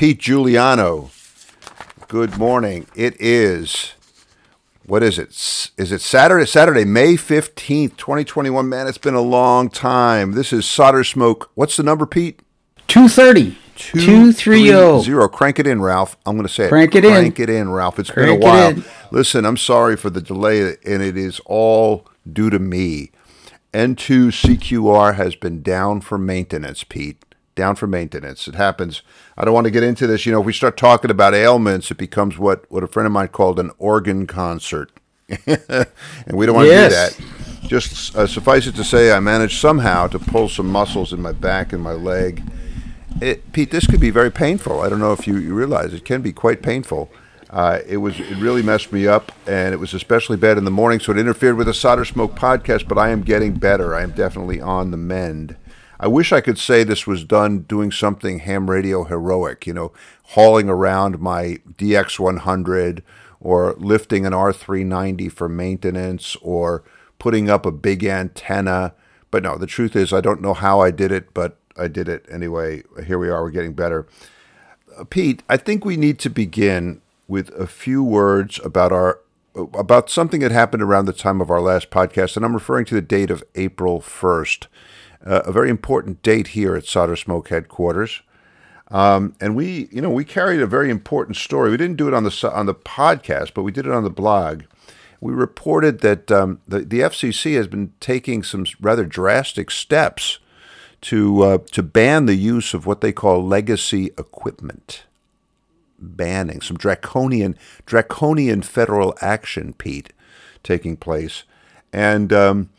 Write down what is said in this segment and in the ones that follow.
Pete Juliano. Good morning. It is what is it? Is it Saturday? Saturday, May 15th, 2021. Man, it's been a long time. This is Solder Smoke. What's the number, Pete? 230. 230. Zero. Crank it in, Ralph. I'm going to say it. Crank it Crank in. Crank it in, Ralph. It's Crank been a while. Listen, I'm sorry for the delay, and it is all due to me. N2 CQR has been down for maintenance, Pete. Down for maintenance. It happens. I don't want to get into this. You know, if we start talking about ailments, it becomes what, what a friend of mine called an organ concert. and we don't want Yes. to do that. Just uh, suffice it to say, I managed somehow to pull some muscles in my back and my leg. It, Pete, this could be very painful. I don't know if you, you realize it can be quite painful. Uh, it was it really messed me up, and it was especially bad in the morning, so it interfered with the Solder Smoke podcast. But I am getting better. I am definitely on the mend. I wish I could say this was done doing something ham radio heroic, you know, hauling around my DX100 or lifting an R390 for maintenance or putting up a big antenna. But no, the truth is, I don't know how I did it, but I did it anyway. Here we are, we're getting better. Uh, Pete, I think we need to begin with a few words about our about something that happened around the time of our last podcast, and I'm referring to the date of April 1st, uh, a very important date here at Solder Smoke headquarters. Um, and we, you know, we carried a very important story. We didn't do it on the on the podcast, but we did it on the blog. We reported that um, the the FCC has been taking some rather drastic steps to uh, to ban the use of what they call legacy equipment. Banning some draconian draconian federal action, Pete, taking place, and um,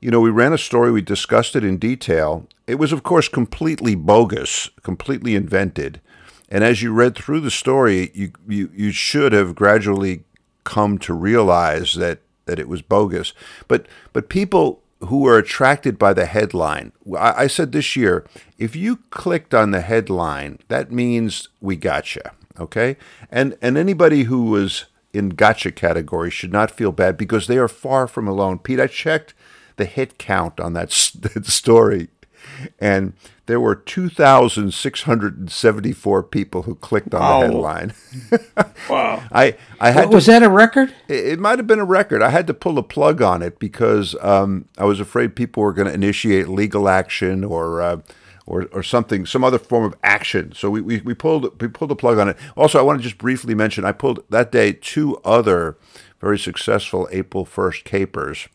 you know we ran a story. We discussed it in detail. It was, of course, completely bogus, completely invented. And as you read through the story, you you, you should have gradually come to realize that that it was bogus. But but people who are attracted by the headline. I, I said this year, if you clicked on the headline, that means we gotcha. Okay, and and anybody who was in gotcha category should not feel bad because they are far from alone. Pete, I checked the hit count on that, that story, and there were 2,674 people who clicked on Wow. the headline. Wow. I, I had to Was that a record? it, it might have been a record. I had to pull a plug on it because um, I was afraid people were going to initiate legal action or, uh, or or something, some other form of action. So we, we, we pulled we pulled the plug on it. Also, I want to just briefly mention I pulled that day two other very successful April first capers.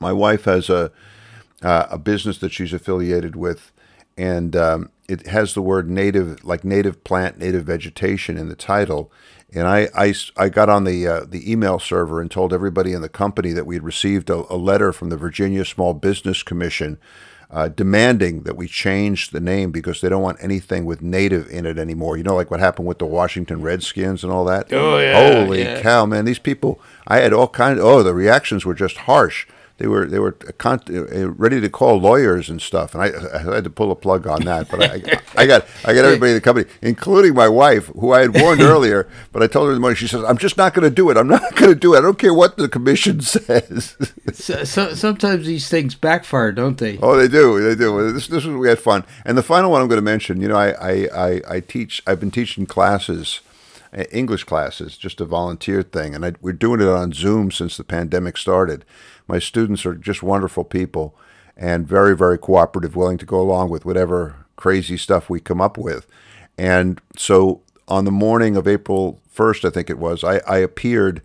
My wife has a uh, a business that she's affiliated with, and um, it has the word native, like native plant, native vegetation in the title. And I, I, I got on the uh, the email server and told everybody in the company that we had received a, a letter from the Virginia Small Business Commission uh, demanding that we change the name because they don't want anything with native in it anymore. You know, like what happened with the Washington Redskins and all that. Oh, yeah, Holy yeah. cow, man! These people, I had all kinds. Of, Oh, the reactions were just harsh. They were they were con- ready to call lawyers and stuff, and I, I had to pull a plug on that. But I, I got I got everybody in the company, including my wife, who I had warned earlier. But I told her in the morning. She says, "I'm just not going to do it. I'm not going to do it. I don't care what the commission says." So, so, sometimes these things backfire, don't they? Oh, they do. They do. This, this was we had fun. And the final one I'm going to mention. You know, I I, I, I teach. I've been teaching classes, uh, English classes, just a volunteer thing, and I, we're doing it on Zoom since the pandemic started. My students are just wonderful people and very very cooperative, willing to go along with whatever crazy stuff we come up with. And so on the morning of April 1st, I think it was, I, I appeared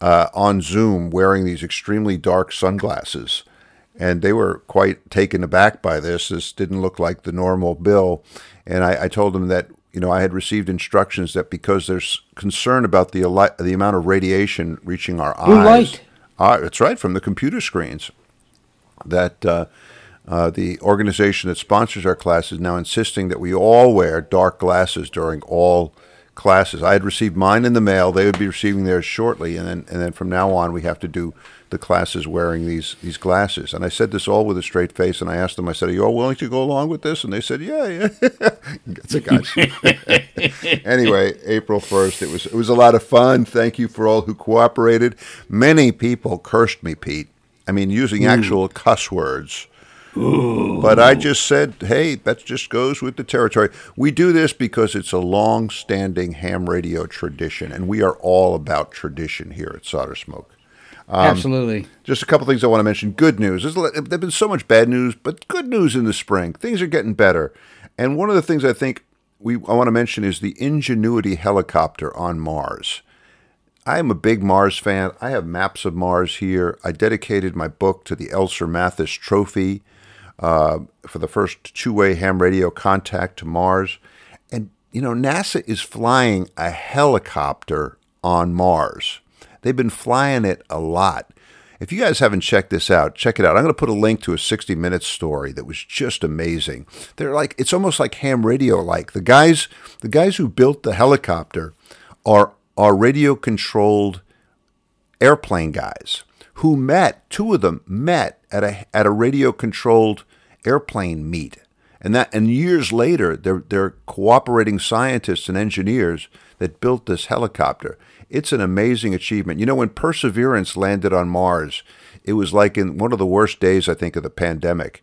uh, on Zoom wearing these extremely dark sunglasses and they were quite taken aback by this. This didn't look like the normal bill, and I, I told them that you know I had received instructions that because there's concern about the the amount of radiation reaching our Blue eyes. light. Uh, that's right, from the computer screens. That uh, uh, the organization that sponsors our class is now insisting that we all wear dark glasses during all classes. I had received mine in the mail; they would be receiving theirs shortly, and then and then from now on we have to do the classes wearing these these glasses. And I said this all with a straight face, and I asked them, I said, "Are you all willing to go along with this?" And they said, "Yeah, yeah." it's a gotcha. anyway, April first, it was it was a lot of fun. Thank you for all who cooperated. Many people cursed me, Pete. I mean, using hmm. actual cuss words. But I just said, hey, that just goes with the territory. We do this because it's a long standing ham radio tradition, and we are all about tradition here at Solder Smoke. Absolutely. Just a couple things I want to mention. Good news. There's there's been so much bad news, but good news in the spring. Things are getting better. And one of the things I think we I want to mention is the Ingenuity helicopter on Mars. I am a big Mars fan. I have maps of Mars here. I dedicated my book to the Elser Mathes Trophy uh, for the first two-way ham radio contact to Mars. And you know, NASA is flying a helicopter on Mars. They've been flying it a lot. If you guys haven't checked this out, check it out. I'm going to put a link to a 60 Minutes story that was just amazing. They're like it's almost like ham radio like. The guys the guys who built the helicopter are are radio controlled airplane guys who met two of them met at a at a radio controlled airplane meet. And that and years later they're they're cooperating scientists and engineers that built this helicopter. It's an amazing achievement. You know, when Perseverance landed on Mars, it was like in one of the worst days, I think, of the pandemic.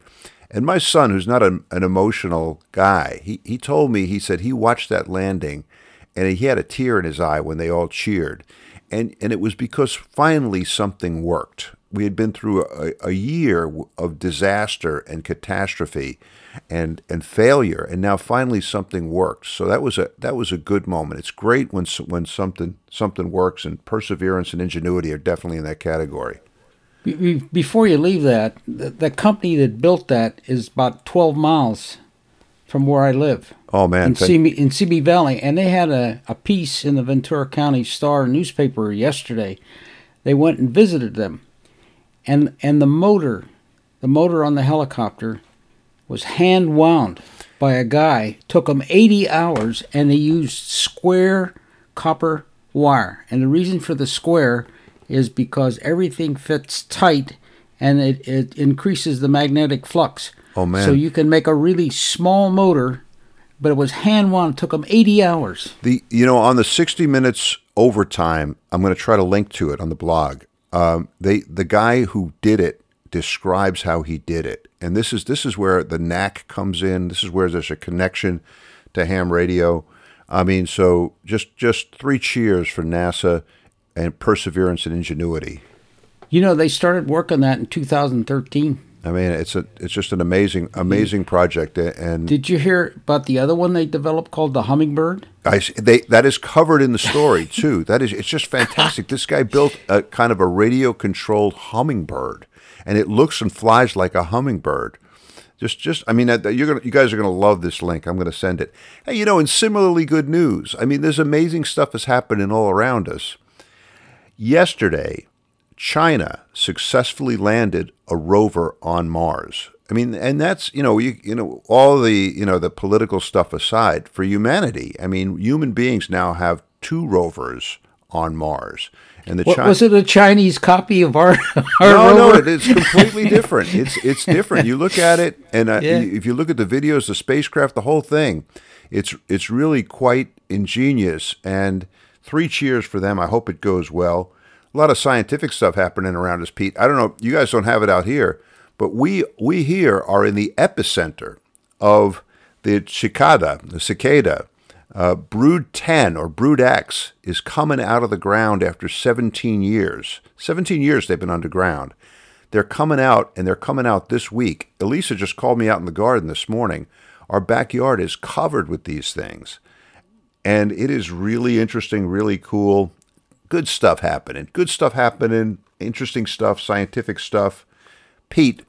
And my son, who's not an, an emotional guy, he, he told me, he said he watched that landing and he had a tear in his eye when they all cheered. And, and it was because finally something worked. We had been through a, a year of disaster and catastrophe and, and failure, and now finally something worked. So that was a that was a good moment. It's great when when something something works, and perseverance and ingenuity are definitely in that category. Before you leave that, the, the company that built that is about 12 miles from where I live. Oh man, in Simi in Simi Valley, and they had a, a piece in the Ventura County Star newspaper yesterday. They went and visited them, and and the motor, the motor on the helicopter, was hand wound by a guy. Took them 80 hours, and they used square copper wire. And the reason for the square is because everything fits tight, and it, it increases the magnetic flux. Oh man! So you can make a really small motor, but it was hand wound. Took them 80 hours. The you know on the 60 minutes overtime, I'm going to try to link to it on the blog. Um, they the guy who did it describes how he did it, and this is this is where the knack comes in. This is where there's a connection to ham radio. I mean, so just just three cheers for NASA and perseverance and ingenuity. You know, they started work on that in 2013. I mean, it's a it's just an amazing amazing project. And did you hear about the other one they developed called the Hummingbird? I they that is covered in the story too. that is it's just fantastic. this guy built a kind of a radio controlled hummingbird, and it looks and flies like a hummingbird. Just just I mean, you're gonna you guys are gonna love this link. I'm gonna send it. Hey, you know, and similarly good news. I mean, there's amazing stuff that's happening all around us. Yesterday, China successfully landed a rover on Mars. I mean, and that's you know you you know all the you know the political stuff aside for humanity. I mean, human beings now have two rovers on Mars. And the what, Chi- was it a Chinese copy of our? our no, rover? no, it is completely different. It's it's different. You look at it, and uh, yeah. if you look at the videos, the spacecraft, the whole thing, it's it's really quite ingenious. And three cheers for them. I hope it goes well a lot of scientific stuff happening around us, Pete. I don't know, you guys don't have it out here, but we we here are in the epicenter of the cicada, the cicada. Uh, brood 10 or brood X is coming out of the ground after 17 years. 17 years they've been underground. They're coming out, and they're coming out this week. Elisa just called me out in the garden this morning. Our backyard is covered with these things. And it is really interesting, really cool good stuff happening. Good stuff happening. Interesting stuff. Scientific stuff. Pete,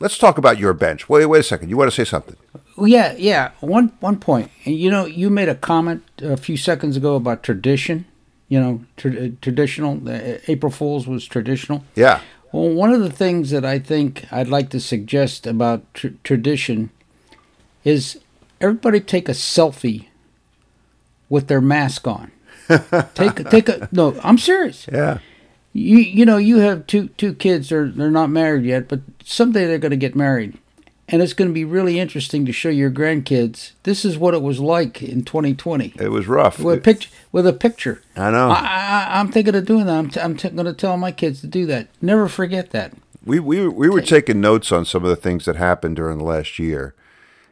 let's talk about your bench. Wait, wait a second. You want to say something? Yeah, yeah. One one point. And you know, you made a comment a few seconds ago about tradition. You know, tra- traditional. Uh, April Fools was traditional. Yeah. Well, one of the things that I think I'd like to suggest about tr- tradition is everybody take a selfie with their mask on take take a no. I'm serious. Yeah. You you know you have two two kids. They're they're not married yet, but someday they're going to get married, and it's going to be really interesting to show your grandkids. This is what it was like in 2020. It was rough. With a picture. With a picture. I know. I, I am thinking of doing that. I'm t- I'm t- going to tell my kids to do that. Never forget that. We we we were taking notes on some of the things that happened during the last year,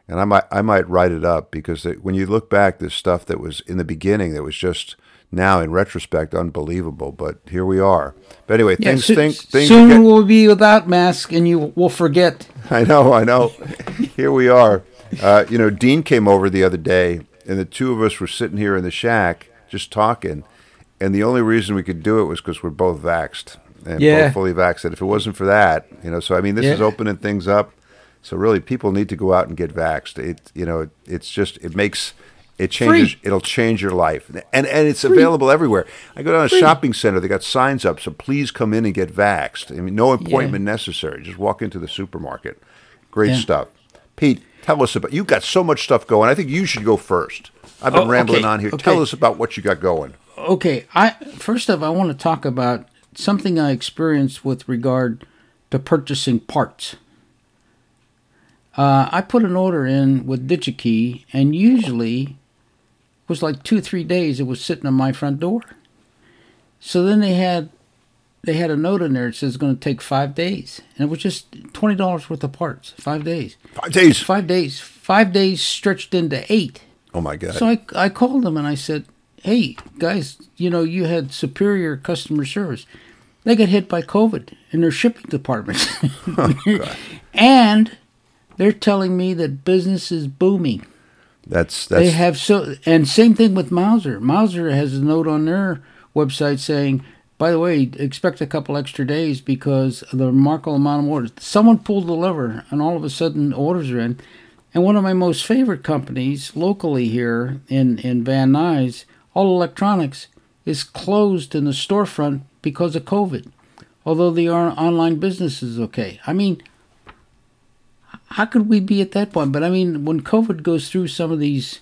and I might I might write it up because when you look back, there's stuff that was in the beginning that was just now in retrospect unbelievable. But here we are. But anyway, Yeah, things so- things things. soon get- we'll be without mask, and you will forget. I know, I know. here we are. Uh, you know, Dean came over the other day, and the two of us were sitting here in the shack just talking. And the only reason we could do it was because we're both vaxxed and Yeah. both fully vaxxed. If it wasn't for that, you know, so I mean, this is opening things up. So really, people need to go out and get vaxxed. It, you know, it's just it makes it changes. Free. It'll change your life, and and it's available everywhere. I go down a shopping center. They got signs up, so please come in and get vaxxed. I mean, no appointment necessary. Just walk into the supermarket. Great Yeah. stuff. Pete, tell us about. You've got so much stuff going. I think you should go first. I've been Oh, rambling okay, on here. okay. Tell us about what you got going. Okay, I first off, I want to talk about something I experienced with regard to purchasing parts. Uh, I put an order in with DigiKey, and usually was like two, three days. It was sitting on my front door. So then they had they had a note in there that says it's going to take five days, and it was just twenty dollars worth of parts. Five days. Five days. Five days. Five days stretched into eight. Oh my God. So I, I called them and I said, hey, guys, you know, you had superior customer service. They got hit by COVID in their shipping department. Oh, and they're telling me that business is booming. That's that's They have so, and same thing with Mouser. Mouser has a note on their website saying, by the way, expect a couple extra days because of the remarkable amount of orders. Someone pulled the lever, and all of a sudden, orders are in. And one of my most favorite companies locally here in, in Van Nuys, All Electronics, is closed in the storefront because of COVID. Although the on- online business is okay. I mean, how could we be at that point? But I mean, when COVID goes through some of these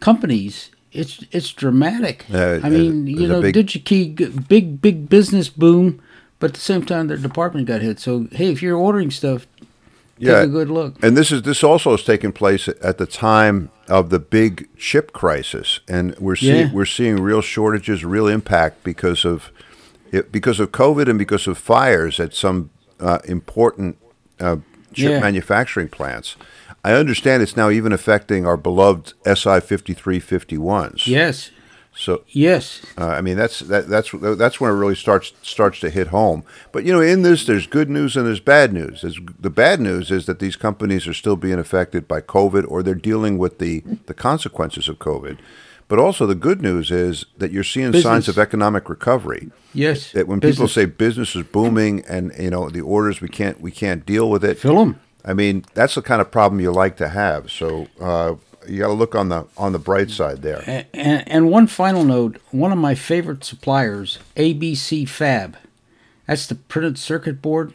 companies, it's it's dramatic. Uh, I mean, there's you know, big- DigiKey, big big business boom, but at the same time, their department got hit. So hey, if you're ordering stuff, take a good look. And this is this also is taking place at the time of the big chip crisis, and we're seeing Yeah. we're seeing real shortages, real impact because of it, because of COVID and because of fires at some uh, important uh, chip Yeah. manufacturing plants. I understand it's now even affecting our beloved SI fifty three fifty ones. Yes, So yes, uh, I mean, that's that, that's that's when it really starts starts to hit home. But you know, in this, there's good news and there's bad news. There's, the bad news is that these companies are still being affected by COVID, or they're dealing with the the consequences of COVID. But also, the good news is that you're seeing signs of economic recovery. yes. That when people say business is booming and you know the orders we can't we can't deal with it. fill 'em. I mean, that's the kind of problem you like to have. So uh, you got to look on the on the bright side there. And, and, and one final note one of my favorite suppliers, ABC Fab. That's the printed circuit board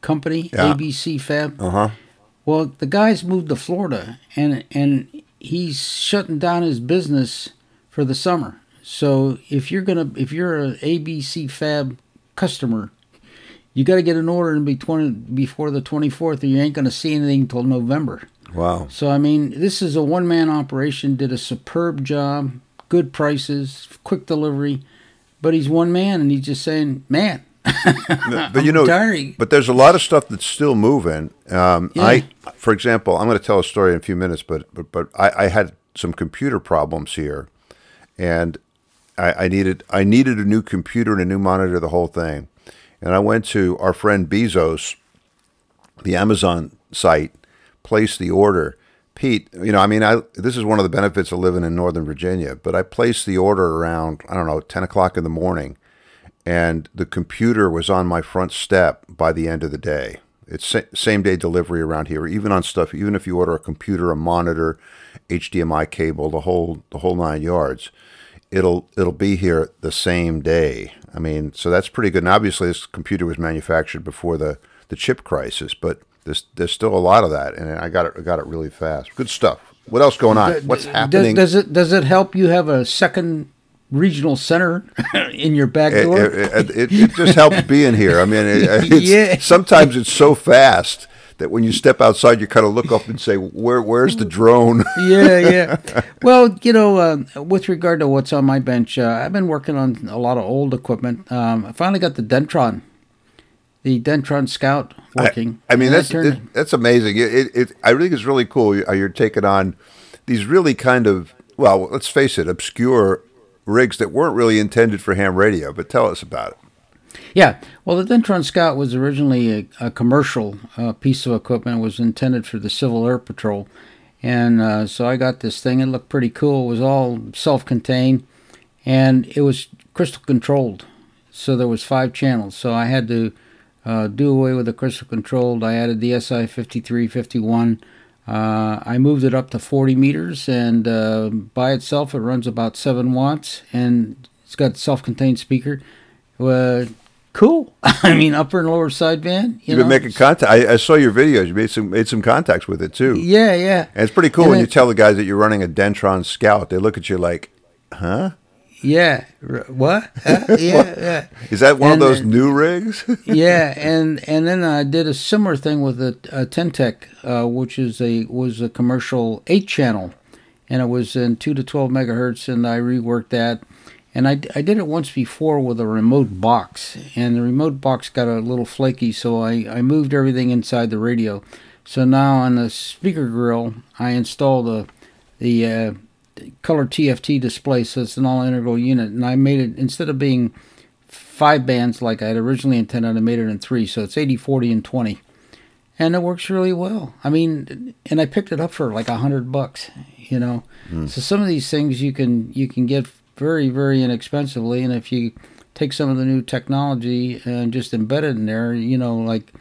company, Yeah. ABC Fab. Uh huh. Well, the guy's moved to Florida and and he's shutting down his business for the summer. So if you're gonna if you're a ABC Fab customer, you got to get an order in between before the 24th, or you ain't gonna see anything till November. Wow. So I mean, this is a one man operation. Did a superb job, good prices, quick delivery, but he's one man, and he's just saying, "Man, but you know, tired." but there's a lot of stuff that's still moving. Um, Yeah. I, for example, I'm going to tell a story in a few minutes, but but, but I, I had some computer problems here, and I, I needed I needed a new computer and a new monitor, the whole thing, and I went to our friend Bezos, the Amazon site, placed the order. Pete, you know, I mean, I this is one of the benefits of living in Northern Virginia, but I placed the order around I don't know ten o'clock in the morning and the computer was on my front step by the end of the day. It's sa- same day delivery around here, even on stuff. Even if you order a computer, a monitor, HDMI cable, the whole the whole nine yards, it'll it'll be here the same day. I mean, so that's pretty good. And obviously, this computer was manufactured before the the chip crisis, but there's there's still a lot of that, and I got it I got it really fast. Good stuff. What else going on? What's happening? Does it does it help you have a second regional center in your back it, door? it, it, it just helps being here. I mean, it, Yeah. sometimes it's so fast that when you step outside, you kind of look up and say, "Where, where's the drone?" yeah, yeah. Well, you know, uh, with regard to what's on my bench, uh, I've been working on a lot of old equipment. Um, I finally got the Dentron, the Dentron Scout working. I, I mean, that's it, that's amazing. It, it, it I think it's really cool. You're taking on these really kind of well, let's face it, obscure rigs that weren't really intended for ham radio. But tell us about it. Yeah, well, the Dentron Scout was originally a, a commercial uh, piece of equipment. It was intended for the Civil Air Patrol, and uh, so I got this thing. It looked pretty cool. It was all self-contained, and it was crystal controlled. So there was five channels. So I had to uh, do away with the crystal controlled. I added the SI 5351. Uh, I moved it up to 40 meters, and uh, by itself it runs about seven watts, and it's got self-contained speaker. Uh, cool. I mean, upper and lower sideband. You You've know? been making contact. I, I saw your videos. You made some made some contacts with it too. Yeah, yeah, And it's pretty cool And when you tell the guys that you're running a Dentron Scout. They look at you like, huh? Yeah. R- What? Uh, yeah, yeah. Is that one And of those then- new rigs? yeah, and and then I did a similar thing with a, a Tentec, uh, which is a was a commercial eight channel, and it was in two to twelve megahertz, and I reworked that, and I, I did it once before with a remote box, and the remote box got a little flaky, so I I moved everything inside the radio, so now on the speaker grill I installed the the uh, color TFT display, so it's an all integral unit, and I made it instead of being five bands like I had originally intended. I made it in three, so it's 80, 40, and 20. And it works really well. I mean, and I picked it up for like a hundred bucks, you know. Hmm. So some of these things you can you can get very very inexpensively, and if you take some of the new technology and just embed it in there, you know, like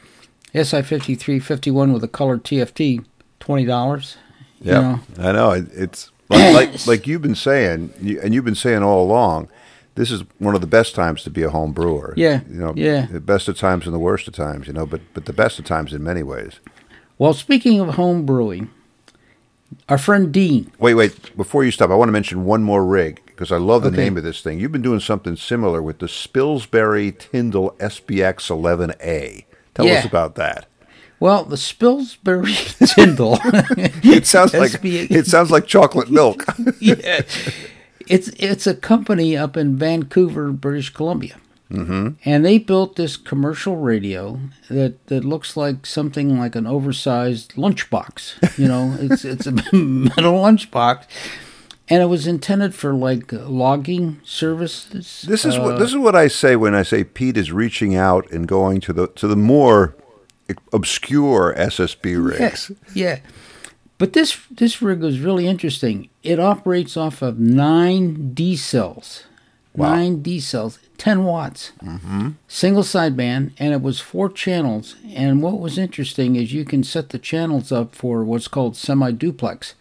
SI fifty three fifty one with a color TFT, twenty dollars. Yeah, You know, I know. It- It's like, like like you've been saying, and you've been saying all along. This is one of the best times to be a home brewer. Yeah, you know, yeah. the best of times and the worst of times. You know, but but the best of times in many ways. well, speaking of home brewing, our friend Dean. Wait, wait. Before you stop, I want to mention one more rig because I love the Okay. name of this thing. You've been doing something similar with the Spilsbury Tindall SBX 11A. Tell us about that. Well, the Spilsbury Tindall. It sounds like SBX it sounds like chocolate milk. yeah. It's it's a company up in Vancouver, British Columbia, mm-hmm. and they built this commercial radio that, that looks like something like an oversized lunchbox. You know, it's it's a metal lunchbox, and it was intended for like logging services. This is Uh, what this is what I say when I say Pete is reaching out and going to the to the more obscure SSB rigs. Yeah, yeah. But this this rig was really interesting. It operates off of nine D cells, Wow. nine D cells, ten watts, mm-hmm. single sideband, and it was four channels. And what was interesting is you can set the channels up for what's called semi duplex.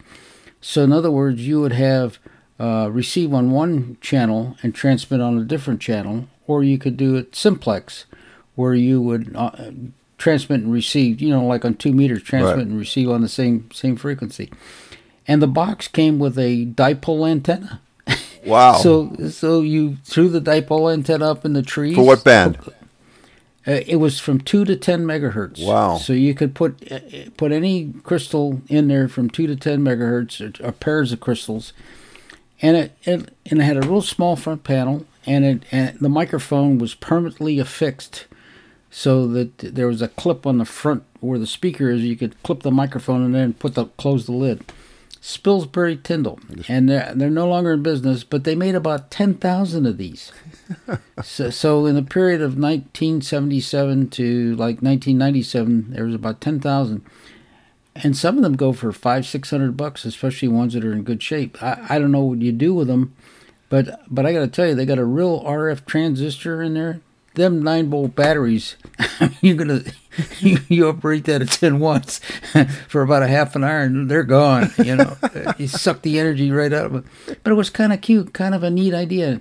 So in other words, you would have uh, receive on one channel and transmit on a different channel, or you could do it simplex, where you would uh, transmit and receive, you know, like on two meters, transmit Right. and receive on the same same frequency. And the box came with a dipole antenna. Wow. So so you threw the dipole antenna up in the trees. For what band? Uh, it was from two to ten megahertz. Wow. So you could put uh, put any crystal in there from two to ten megahertz, or, or pairs of crystals, and it, it and it had a real small front panel, and it and the microphone was permanently affixed, so that there was a clip on the front where the speaker is. You could clip the microphone and then put the close the lid. Spilsbury Tindall, and they're, they're no longer in business, but they made about ten thousand of these. so, so in the period of 1977 to like 1997, there was about 10,000. And some of them go for five, six hundred bucks, especially ones that are in good shape. I, I don't know what you do with them, but but I got to tell you, they got a real RF transistor in there. Them nine volt batteries, you're gonna you, you operate that at ten watts for about a half an hour, and they're gone. You know, you suck the energy right out of it. But it was kind of cute, kind of a neat idea.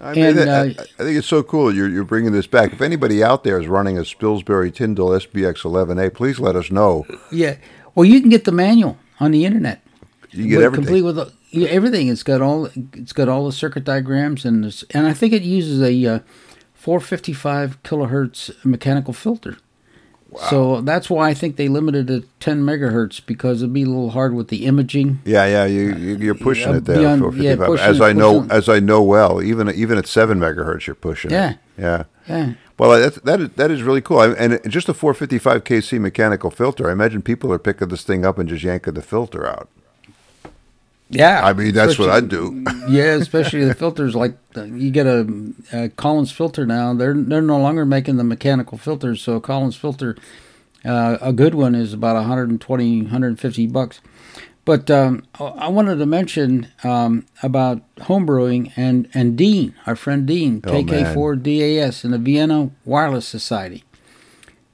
I mean, and, I, uh, I think it's so cool you're, you're bringing this back. If anybody out there is running a Spilsbury Tindall SBX 11A, please let us know. Yeah. Well, you can get the manual on the internet. You get With- everything. complete with everything. It's got all it's got all the circuit diagrams and this, and I think it uses a uh, 455 kilohertz mechanical filter. So that's why I think they limited it to 10 megahertz because it'd be a little hard with the imaging. Yeah, yeah, you, you're pushing Uh, it there. beyond- for yeah, pushing as it- I know, as I know well, even even at seven megahertz, you're pushing Yeah. it. Yeah. Yeah. Well, that's, that is that is really cool. And just a 455 kc mechanical filter. I imagine people are picking this thing up and just yanking the filter out. Yeah, I mean that's what I'd do. yeah, especially the filters. Like uh, you get a, a Collins filter now. They're they're no longer making the mechanical filters. So a Collins filter, uh, a good one is about 120, 150 bucks. But um, I wanted to mention um, about homebrewing and, and Dean, our friend Dean, Oh, man. KK4DAS, in the Vienna Wireless Society.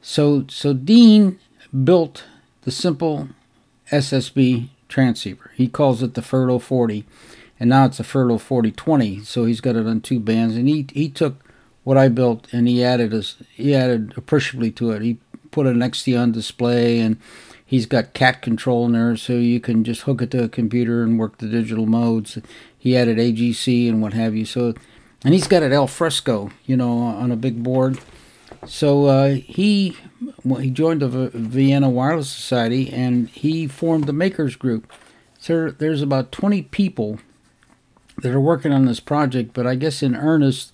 So so Dean built the simple SSB transceiver. He calls it the Ferlo 40, and now it's a Ferlo 4020. So he's got it on two bands, and he he took what I built and he added a, he added appreciably to it. He put an XT on display and he's got cat control in there, so you can just hook it to a computer and work the digital modes. He added AGC and what have you. So, and he's got it al fresco, you know, on a big board. So uh, he well, he joined the V- Vienna Wireless Society and he formed the Makers Group. So there's about 20 people that are working on this project, but I guess in earnest,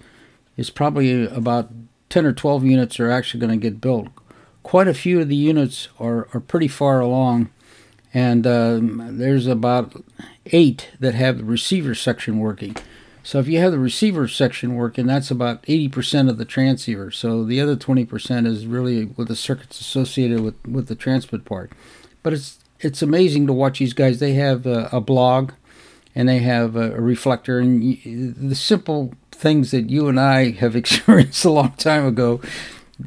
it's probably about 10 or 12 units are actually going to get built. Quite a few of the units are, are pretty far along, and um, there's about eight that have the receiver section working. So if you have the receiver section working, that's about 80% of the transceiver. So the other 20% is really with the circuits associated with, with the transmit part. But it's it's amazing to watch these guys. They have a, a blog, and they have a, a reflector, and y- the simple things that you and I have experienced a long time ago,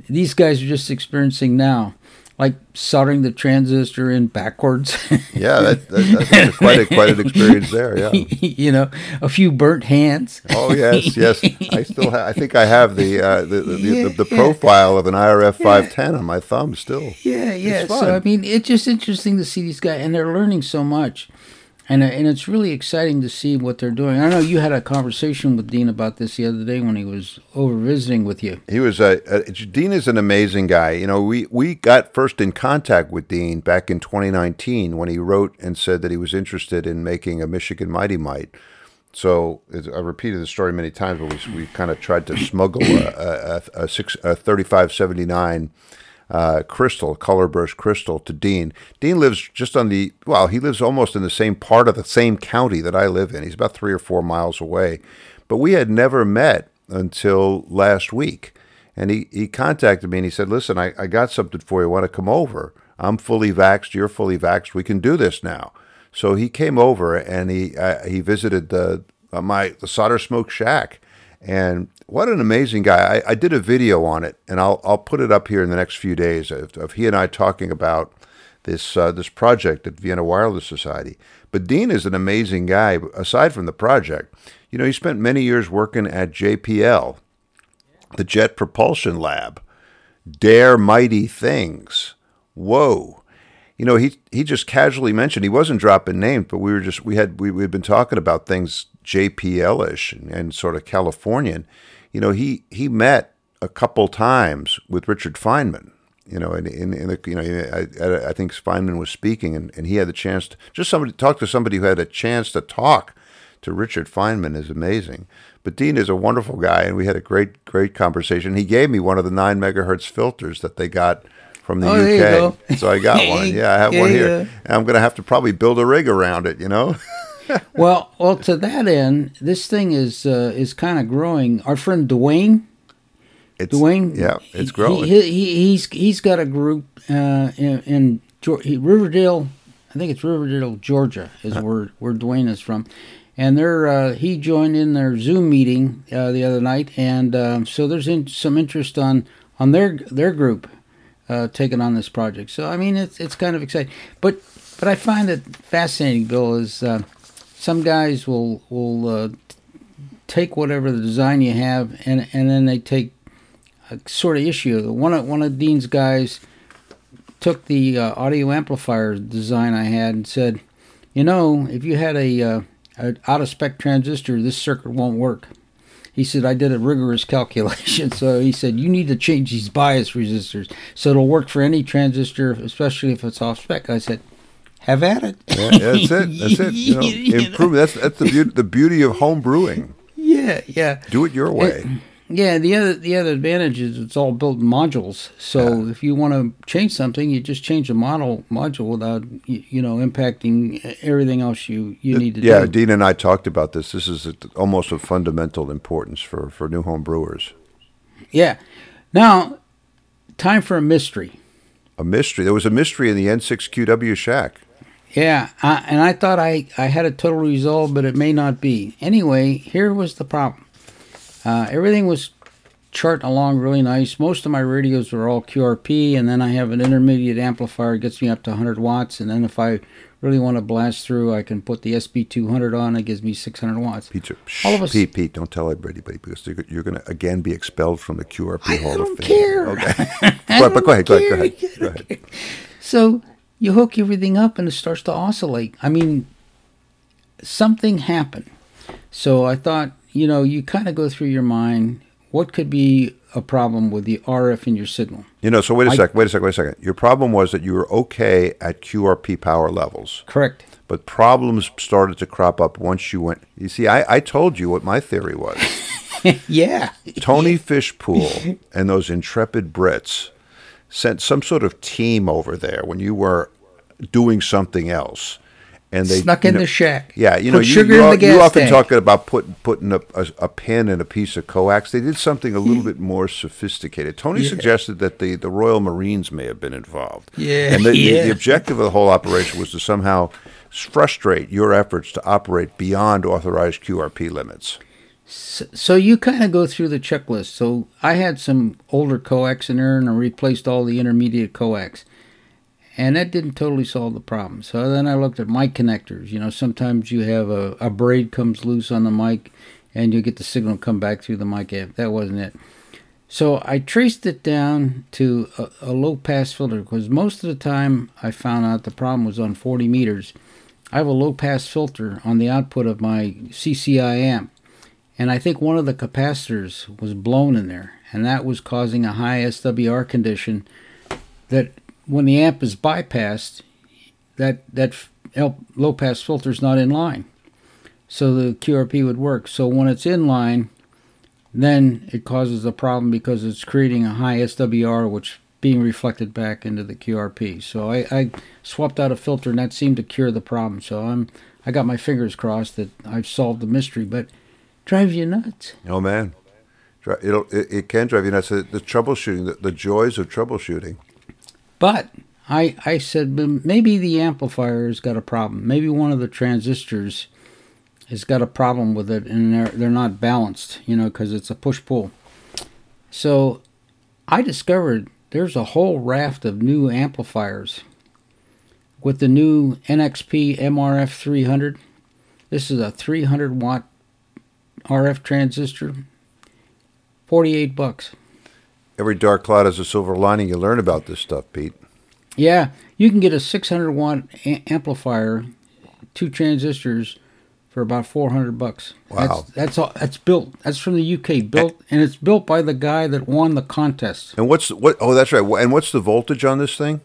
these guys are just experiencing now, like soldering the transistor in backwards. Yeah, that, that, that's quite a, quite an experience there. Yeah. you know, a few burnt hands. Oh yes, yes. I still ha- I think I have the uh, the, the, Yeah, the, the yeah. profile of an IRF 510 on my thumb still. Yeah, yeah. So. I mean, it's just interesting to see these guys, and they're learning so much, and uh, and it's really exciting to see what they're doing. I know you had a conversation with Dean about this the other day when he was over visiting with you. He was a, a Dean is an amazing guy. You know, we we got first in contact with Dean back in 2019 when he wrote and said that he was interested in making a Michigan Mighty Mite. So it's- I repeated the story many times, but we, we kind of tried to smuggle a, a, a, six, a 3579 uh, crystal, color burst crystal, to Dean. Dean lives just on the well, he lives almost in the same part of the same county that I live in. He's about three or four miles away, but we had never met until last week. And he, he contacted me and he said, "Listen, I, I got something for you. Want to come over? I'm fully vaxxed. You're fully vaxxed. We can do this now." So he came over and he uh, he visited the uh, my the solder smoke shack, and what an amazing guy! I, I did a video on it, and I'll I'll put it up here in the next few days of, of he and I talking about this uh, this project at Vienna Wireless Society. But Dean is an amazing guy. Aside from the project, you know, he spent many years working at JPL, the Jet Propulsion Lab. Dare mighty things. Whoa. You know, he he just casually mentioned he wasn't dropping names, but we were just we had we we had been talking about things JPL-ish and, and sort of Californian. You know, he he met a couple times with Richard Feynman. You know, in in, in the, you know, I, I think Feynman was speaking, and, and he had the chance to just somebody talk to somebody who had a chance to talk to Richard Feynman is amazing. But Dean is a wonderful guy, and we had a great, great conversation. He gave me one of the nine megahertz filters that they got from the Oh, UK. So I got one. Yeah, I have one here. yeah. And I'm going to have to probably build a rig around it, you know? well, well, to that end, this thing is uh, is kind of growing. Our friend Dwayne, It's, Dwayne, Yeah, it's growing. He, he, he's he's got a group uh, in, in he- Riverdale. I think it's Riverdale, Georgia, is where where Dwayne is from, and they're uh, he joined in their Zoom meeting uh, the other night, and um, so there's in, some interest on on their their group uh, taking on this project. So I mean, it's it's kind of exciting, but but I find it fascinating, Bill, is uh, some guys will will uh, take whatever the design you have, and and then they take a sort of issue. One of one of Dean's guys took the uh, audio amplifier design I had and said, you know, if you had a, uh, a out of spec transistor, this circuit won't work. He said I did a rigorous calculation, so he said you need to change these bias resistors so it'll work for any transistor, especially if it's off spec. I said, have at it. Yeah, that's it. That's it. You know, improve. That's that's the beauty, the beauty of home brewing. Yeah, yeah. Do it your way. Yeah, the other the other advantage is it's all built in modules. So if you want to change something, you just change the model module without you know impacting everything else you you need to Yeah, do. Dean and I talked about this. This is a, almost of fundamental importance for, for new home brewers. Yeah. Now, time for a mystery. A mystery. There was a mystery in the N6QW shack. Yeah, I, and I thought I, I had a total resolve, but it may not be. Anyway, here was the problem. Uh, everything was charting along really nice. Most of my radios were all QRP, and then I have an intermediate amplifier gets me up to 100 watts. And then if I really want to blast through, I can put the SB200 on. It gives me 600 watts. Pete, All of us- Pete, Pete, don't tell everybody, because you're, you're going to again be expelled from the QRP I Hall don't of Fame. care. Okay. I ahead, but go ahead, go ahead, go ahead, go ahead. So you hook everything up and it starts to oscillate. I mean, something happened. So I thought, you know, you kind of go through your mind what could be a problem with the RF in your signal. You know, so wait a I- sec, wait a sec, wait a second. Your problem was that you were okay at QRP power levels, Correct. but problems started to crop up once you went. You see, I, I told you what my theory was. yeah. Tony Fishpool and those intrepid Brits sent some sort of team over there when you were doing something else, and they Snuck you in know- the shack. Yeah, you Put know, you, sugar you, in the gas you often tank. talk about put, putting a, a, a pin in a piece of coax. They did something a little bit more sophisticated. Tony suggested that the, the Royal Marines may have been involved. Yeah, and the, the, the objective of the whole operation was to somehow frustrate your efforts to operate beyond authorized QRP limits. So, so you kind of go through the checklist. So I had some older coax in there and I replaced all the intermediate coax. And that didn't totally solve the problem. So then I looked at mic connectors. You know, sometimes you have a, a braid comes loose on the mic and you get the signal come back through the mic amp. That wasn't it. So I traced it down to a, a low pass filter because most of the time I found out the problem was on 40 meters. I have a low pass filter on the output of my CCI amp and I think one of the capacitors was blown in there, and that was causing a high SWR condition. That when the amp is bypassed, that that low pass filter is not in line, so the QRP would work. So when it's in line, then it causes a problem because it's creating a high SWR, which being reflected back into the QRP. So I, I swapped out a filter, and that seemed to cure the problem. So I'm I got my fingers crossed that I've solved the mystery, but drives you nuts. Oh man, it'll it, it can drive you nuts. The, the troubleshooting, the, the joys of troubleshooting. But I I said "But maybe the amplifier's got a problem. Maybe one of the transistors has got a problem with it, and they're they're not balanced. You know, because it's a push pull. So I discovered there's a whole raft of new amplifiers with the new NXP MRF 300. This is a 300 watt RF transistor. 48 bucks. Every dark cloud has a silver lining. You learn about this stuff, Pete. Yeah, you can get a 600 watt a- amplifier, two transistors, for about 400 bucks. Wow. That's, that's all. That's built. That's from the UK. Built, and it's built by the guy that won the contest. And what's what? Oh, that's right. And what's the voltage on this thing?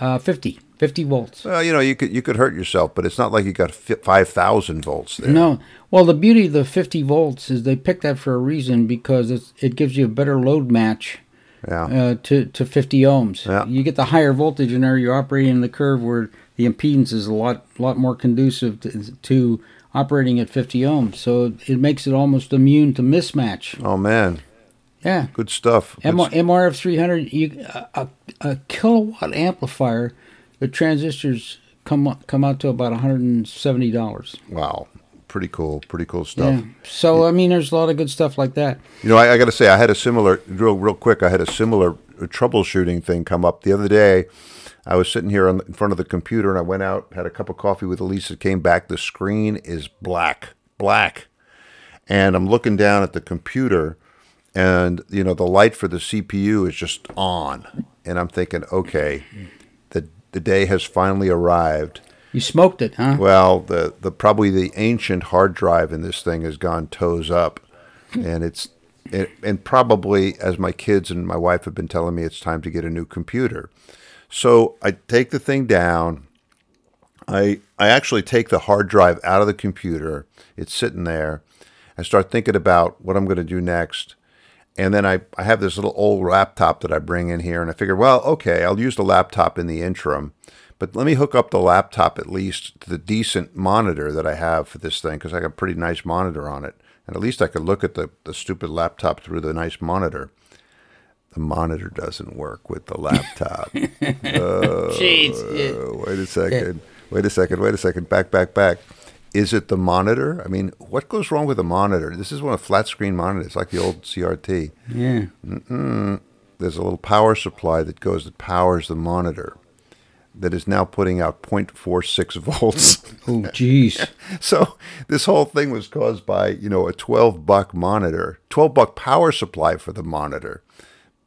Uh, 50, 50 volts. Well, you know, you could you could hurt yourself, but it's not like you got five thousand volts there. No. Well, the beauty of the 50 volts is they picked that for a reason because it's, it gives you a better load match Yeah. uh, to, to 50 ohms. Yeah. You get the higher voltage in there, you're operating in the curve where the impedance is a lot lot more conducive to, to operating at 50 ohms. So it makes it almost immune to mismatch. Oh man, Yeah. good stuff. M- MRF 300, you, a, a, a kilowatt amplifier, the transistors come come out to about $170. wow, pretty cool. Pretty cool stuff. Yeah. So, I mean, there's a lot of good stuff like that. You know, I, I got to say, I had a similar, real, real quick. I had a similar uh, troubleshooting thing come up the other day. I was sitting here on, in front of the computer, and I went out, had a cup of coffee with Elisa. Came back, the screen is black, black, and I'm looking down at the computer, and you know, the light for the CPU is just on, and I'm thinking, okay, the day has finally arrived. You smoked it, huh? Well, the, the probably the ancient hard drive in this thing has gone toes up, and it's it, and probably as my kids and my wife have been telling me, it's time to get a new computer. So I take the thing down. I I actually take the hard drive out of the computer. It's sitting there. I start thinking about what I'm going to do next. And then I, I have this little old laptop that I bring in here, and I figure, well, okay, I'll use the laptop in the interim, but let me hook up the laptop at least to the decent monitor that I have for this thing because I got a pretty nice monitor on it, and at least I could look at the, the stupid laptop through the nice monitor. The monitor doesn't work with the laptop. Jeez. Uh, wait a second. Wait a second. Wait a second. Back, back, back. Is it the monitor? I mean, what goes wrong with a monitor? This is one of flat screen monitors, It's like the old CRT. Yeah. There's a little power supply that goes that powers the monitor that is now putting out 0.46 volts. Oh, jeez. so this whole thing was caused by, you know, a 12 buck monitor, 12 buck power supply for the monitor.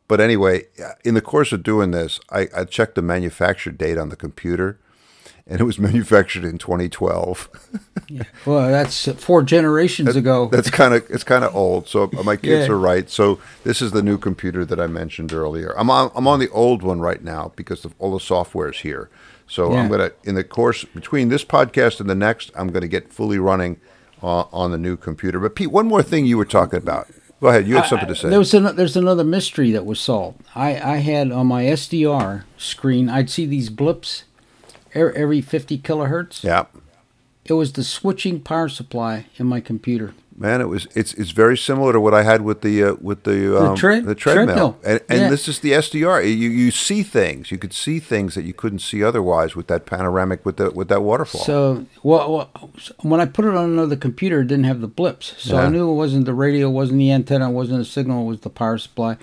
But anyway, in the course of doing this, I, I checked the manufacture date on the computer and it was manufactured in 2012. Well, that's four generations ago. That's kind of it's kind of old. So my kids Yeah. are right. So this is the new computer that I mentioned earlier. I'm on I'm on the old one right now because of all the software's here. So I'm gonna in the course between this podcast and the next, I'm gonna get fully running uh, on the new computer. But Pete, one more thing you were talking about. Go ahead. You had something to say. There was an, there's another mystery that was solved. I, I had on my SDR screen, I'd see these blips every 50 kilohertz. yeah. It was the switching power supply in my computer. Man, it was it's it's very similar to what I had with the uh, with the um, tre- the treadmill, treadmill. and, and Yeah. this is the SDR. You you see things, you could see things that you couldn't see otherwise with that panoramic with the with that waterfall. So, well, well, when I put it on another computer, it didn't have the blips. So Yeah. I knew it wasn't the radio, wasn't the antenna, wasn't the signal, it was the power supply.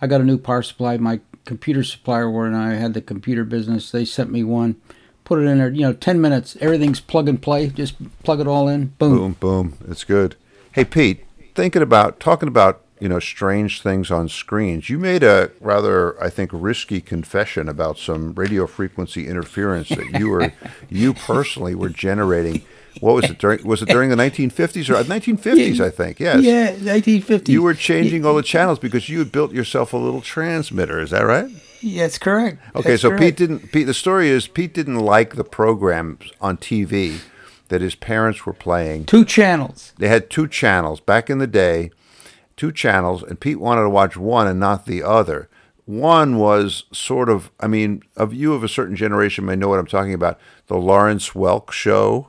I got a new power supply. My computer supplier, when I had the computer business, they sent me one. Put it in there, you know, 10 minutes. Everything's plug and play. Just plug it all in. Boom. boom, boom, it's good. Hey Pete, thinking about talking about you know strange things on screens. You made a rather, I think, risky confession about some radio frequency interference that you were you personally were generating. What was it during? Was it during the 1950s or uh, 1950s? I think yes. Yeah, 1950. You were changing all the channels because you had built yourself a little transmitter. Is that right? That's correct. Okay, That's so correct. Pete didn't. Pete, the story is Pete didn't like the programs on TV that his parents were playing. Two channels. They had two channels back in the day, two channels, and Pete wanted to watch one and not the other. One was sort of, I mean, of you of a certain generation may know what I'm talking about. The Lawrence Welk show.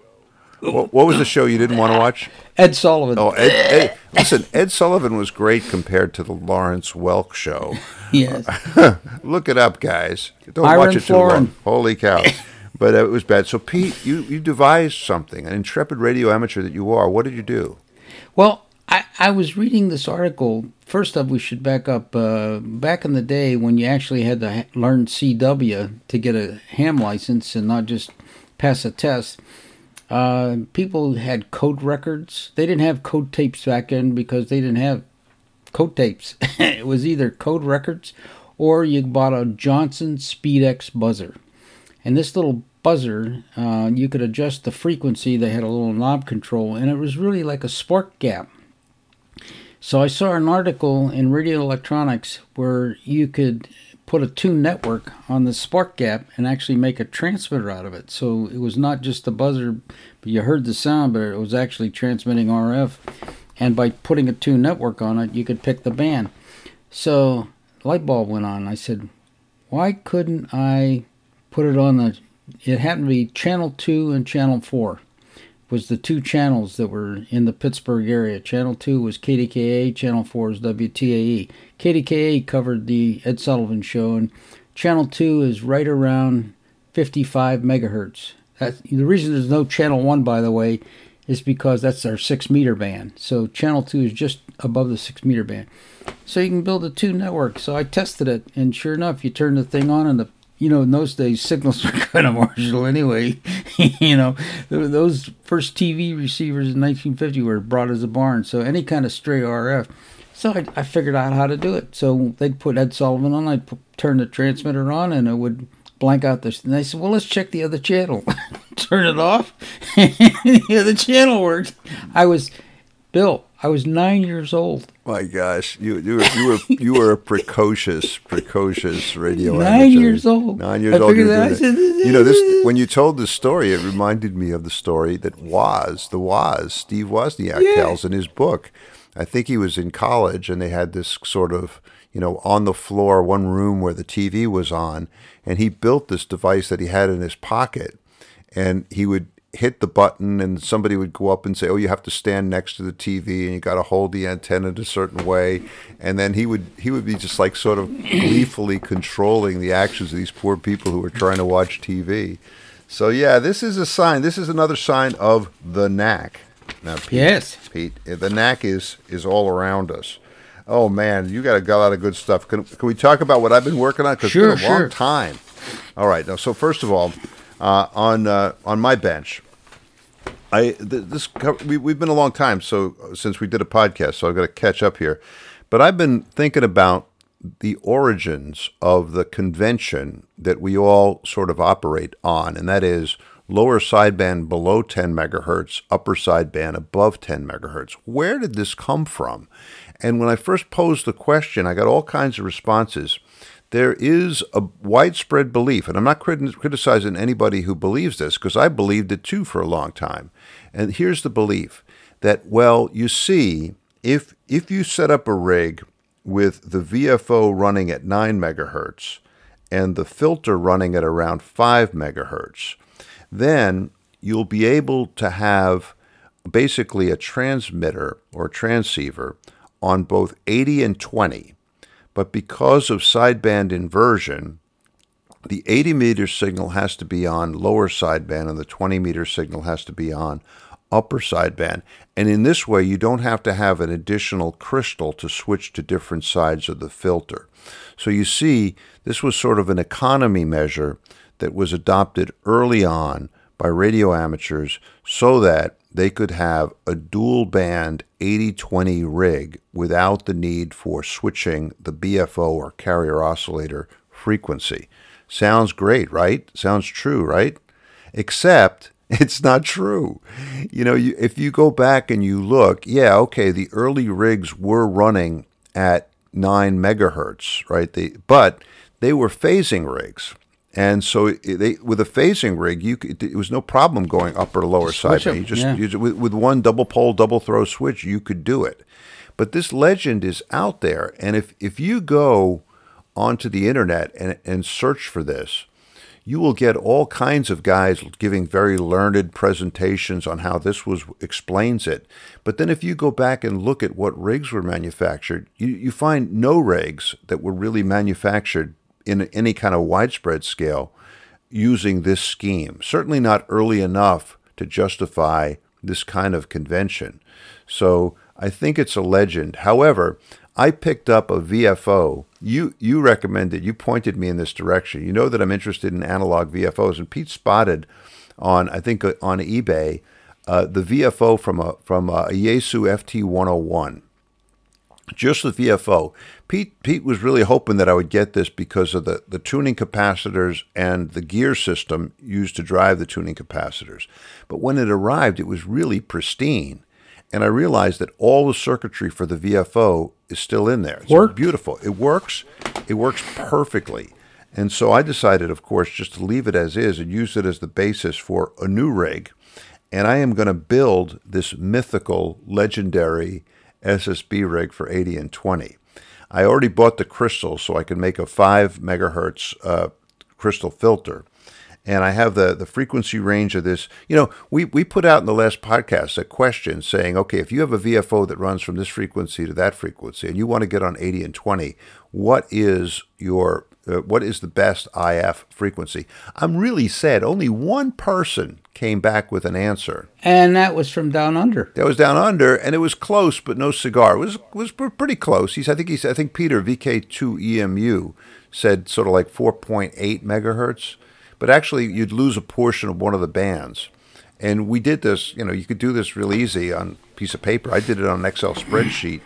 What, what was the show you didn't want to watch? Ed Sullivan. Oh, Ed, Ed, listen, Ed Sullivan was great compared to the Lawrence Welk show. Yes. Look it up, guys. Don't Iron watch it too long. Holy cow. but uh, it was bad. So, Pete, you, you devised something, an intrepid radio amateur that you are. What did you do? Well, I, I was reading this article. First up, we should back up. Uh, back in the day when you actually had to ha- learn CW to get a ham license and not just pass a test, uh, people had code records. They didn't have code tapes back then because they didn't have code tapes. it was either code records or you bought a Johnson SpeedX buzzer. And this little buzzer, uh, you could adjust the frequency. They had a little knob control, and it was really like a spark gap. So I saw an article in Radio Electronics where you could put a tune network on the spark gap and actually make a transmitter out of it. So it was not just the buzzer, but you heard the sound, but it was actually transmitting RF. And by putting a tune network on it, you could pick the band. So light bulb went on. I said, why couldn't I put it on the? It happened to be channel two and channel four was the two channels that were in the Pittsburgh area. Channel 2 was KDKA, Channel 4 is WTAE. KDKA covered the Ed Sullivan show, and Channel 2 is right around 55 megahertz. That's, the reason there's no Channel 1, by the way, is because that's our 6 meter band. So Channel 2 is just above the 6 meter band. So you can build a two network. So I tested it, and sure enough, you turn the thing on, and the you know, in those days, signals were kind of marginal anyway. you know, those first TV receivers in 1950 were brought as a barn, so any kind of stray RF. So I, I figured out how to do it. So they'd put Ed Sullivan on, I'd turn the transmitter on, and it would blank out this. And they said, well, let's check the other channel. turn it off, the channel worked. I was, Bill, I was nine years old. My gosh, you you were you were you were a precocious precocious radio Nine amateur. years old. Nine years I old. you figured that- doing I said- you know this when you told this story, it reminded me of the story that Woz, the Woz, Steve Wozniak Yeah. tells in his book. I think he was in college and they had this sort of you know on the floor one room where the TV was on, and he built this device that he had in his pocket, and he would hit the button and somebody would go up and say oh you have to stand next to the TV and you got to hold the antenna in a certain way. And then he would he would be just like sort of gleefully controlling the actions of these poor people who were trying to watch TV so yeah this is a sign this is another sign of the knack. Now Pete, Yes. Pete the knack is is all around us. Oh man you got a, got a lot of good stuff. Can, can we talk about what I've been working on? Because Sure, it's been a long sure. time. All right now so first of all uh, on uh, on my bench I this we we've been a long time so uh, since we did a podcast, so I've got to catch up here. But I've been thinking about the origins of the convention that we all sort of operate on, and that is lower sideband below 10 megahertz, upper sideband above 10 megahertz. Where did this come from? And when I first posed the question, I got all kinds of responses there is a widespread belief, and I'm not crit- criticizing anybody who believes this because I believed it too for a long time. And here's the belief that well, you see, if if you set up a rig with the VFO running at 9 megahertz and the filter running at around 5 megahertz, then you'll be able to have basically a transmitter or transceiver on both 80 and 20 but because of sideband inversion, the 80 meter signal has to be on lower sideband and the 20 meter signal has to be on upper sideband. And in this way, you don't have to have an additional crystal to switch to different sides of the filter. So you see, this was sort of an economy measure that was adopted early on by radio amateurs so that they could have a dual band 80-20 rig without the need for switching the BFO or carrier oscillator frequency. Sounds great, right? Sounds true, right? Except it's not true. You know, you, if you go back and you look, yeah, okay, the early rigs were running at 9 megahertz, right? They, but they were phasing rigs. And so they, with a phasing rig, you could, it was no problem going up or lower side. You just, yeah. you with, with one double pole, double throw switch, you could do it. But this legend is out there, and if if you go onto the internet and, and search for this, you will get all kinds of guys giving very learned presentations on how this was explains it. But then if you go back and look at what rigs were manufactured, you, you find no rigs that were really manufactured in any kind of widespread scale using this scheme. Certainly not early enough to justify this kind of convention. So I think it's a legend. However, I picked up a VFO. You you recommended, you pointed me in this direction. You know that I'm interested in analog VFOs, and Pete spotted on I think uh, on eBay uh, the VFO from a from a Yaesu FT101 just the VFO. Pete Pete was really hoping that I would get this because of the, the tuning capacitors and the gear system used to drive the tuning capacitors. But when it arrived, it was really pristine. And I realized that all the circuitry for the VFO is still in there. It's Worked? beautiful. It works. It works perfectly. And so I decided, of course, just to leave it as is and use it as the basis for a new rig. And I am going to build this mythical, legendary SSB rig for 80 and 20. I already bought the crystal so I can make a 5 megahertz uh, crystal filter. And I have the, the frequency range of this. You know, we, we put out in the last podcast a question saying, okay, if you have a VFO that runs from this frequency to that frequency and you want to get on 80 and 20, what is your uh, what is the best IF frequency? I'm really sad. Only one person came back with an answer. And that was from down under. That was down under, and it was close, but no cigar. It was was pretty close. He's, I think he's, I think Peter VK2EMU said sort of like 4.8 megahertz, but actually you'd lose a portion of one of the bands. And we did this, you know, you could do this real easy on a piece of paper. I did it on an Excel spreadsheet,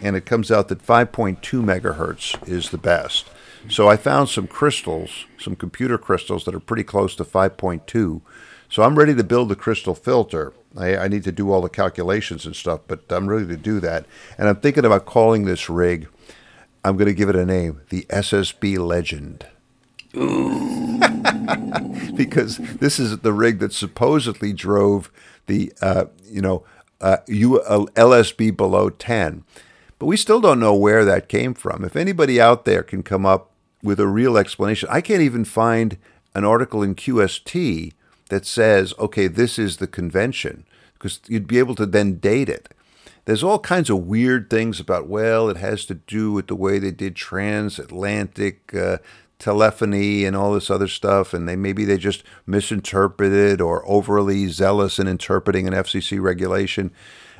and it comes out that 5.2 megahertz is the best. So I found some crystals, some computer crystals that are pretty close to 5.2. So I'm ready to build the crystal filter, I, I need to do all the calculations and stuff, but I'm ready to do that. And I'm thinking about calling this rig. I'm going to give it a name, the SSB Legend. because this is the rig that supposedly drove the uh, you know uh, uh, LSB below 10. But we still don't know where that came from. If anybody out there can come up with a real explanation, I can't even find an article in QST that says, okay, this is the convention, because you'd be able to then date it. There's all kinds of weird things about, well, it has to do with the way they did transatlantic uh, telephony and all this other stuff, and they maybe they just misinterpreted or overly zealous in interpreting an FCC regulation.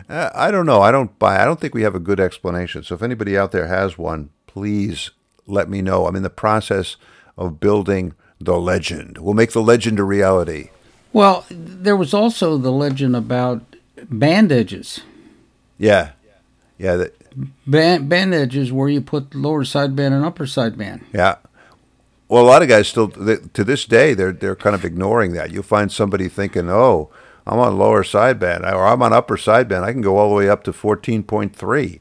Uh, I don't know. I don't buy. I don't think we have a good explanation. So if anybody out there has one, please let me know. I'm in the process of building the legend. We'll make the legend a reality. Well, there was also the legend about bandages. Yeah, yeah. That, Band, bandages where you put lower sideband and upper sideband. yeah. Well, a lot of guys still they, to this day they're they're kind of ignoring that. You'll find somebody thinking, "Oh, I'm on lower sideband or I'm on upper sideband. I can go all the way up to 14.3."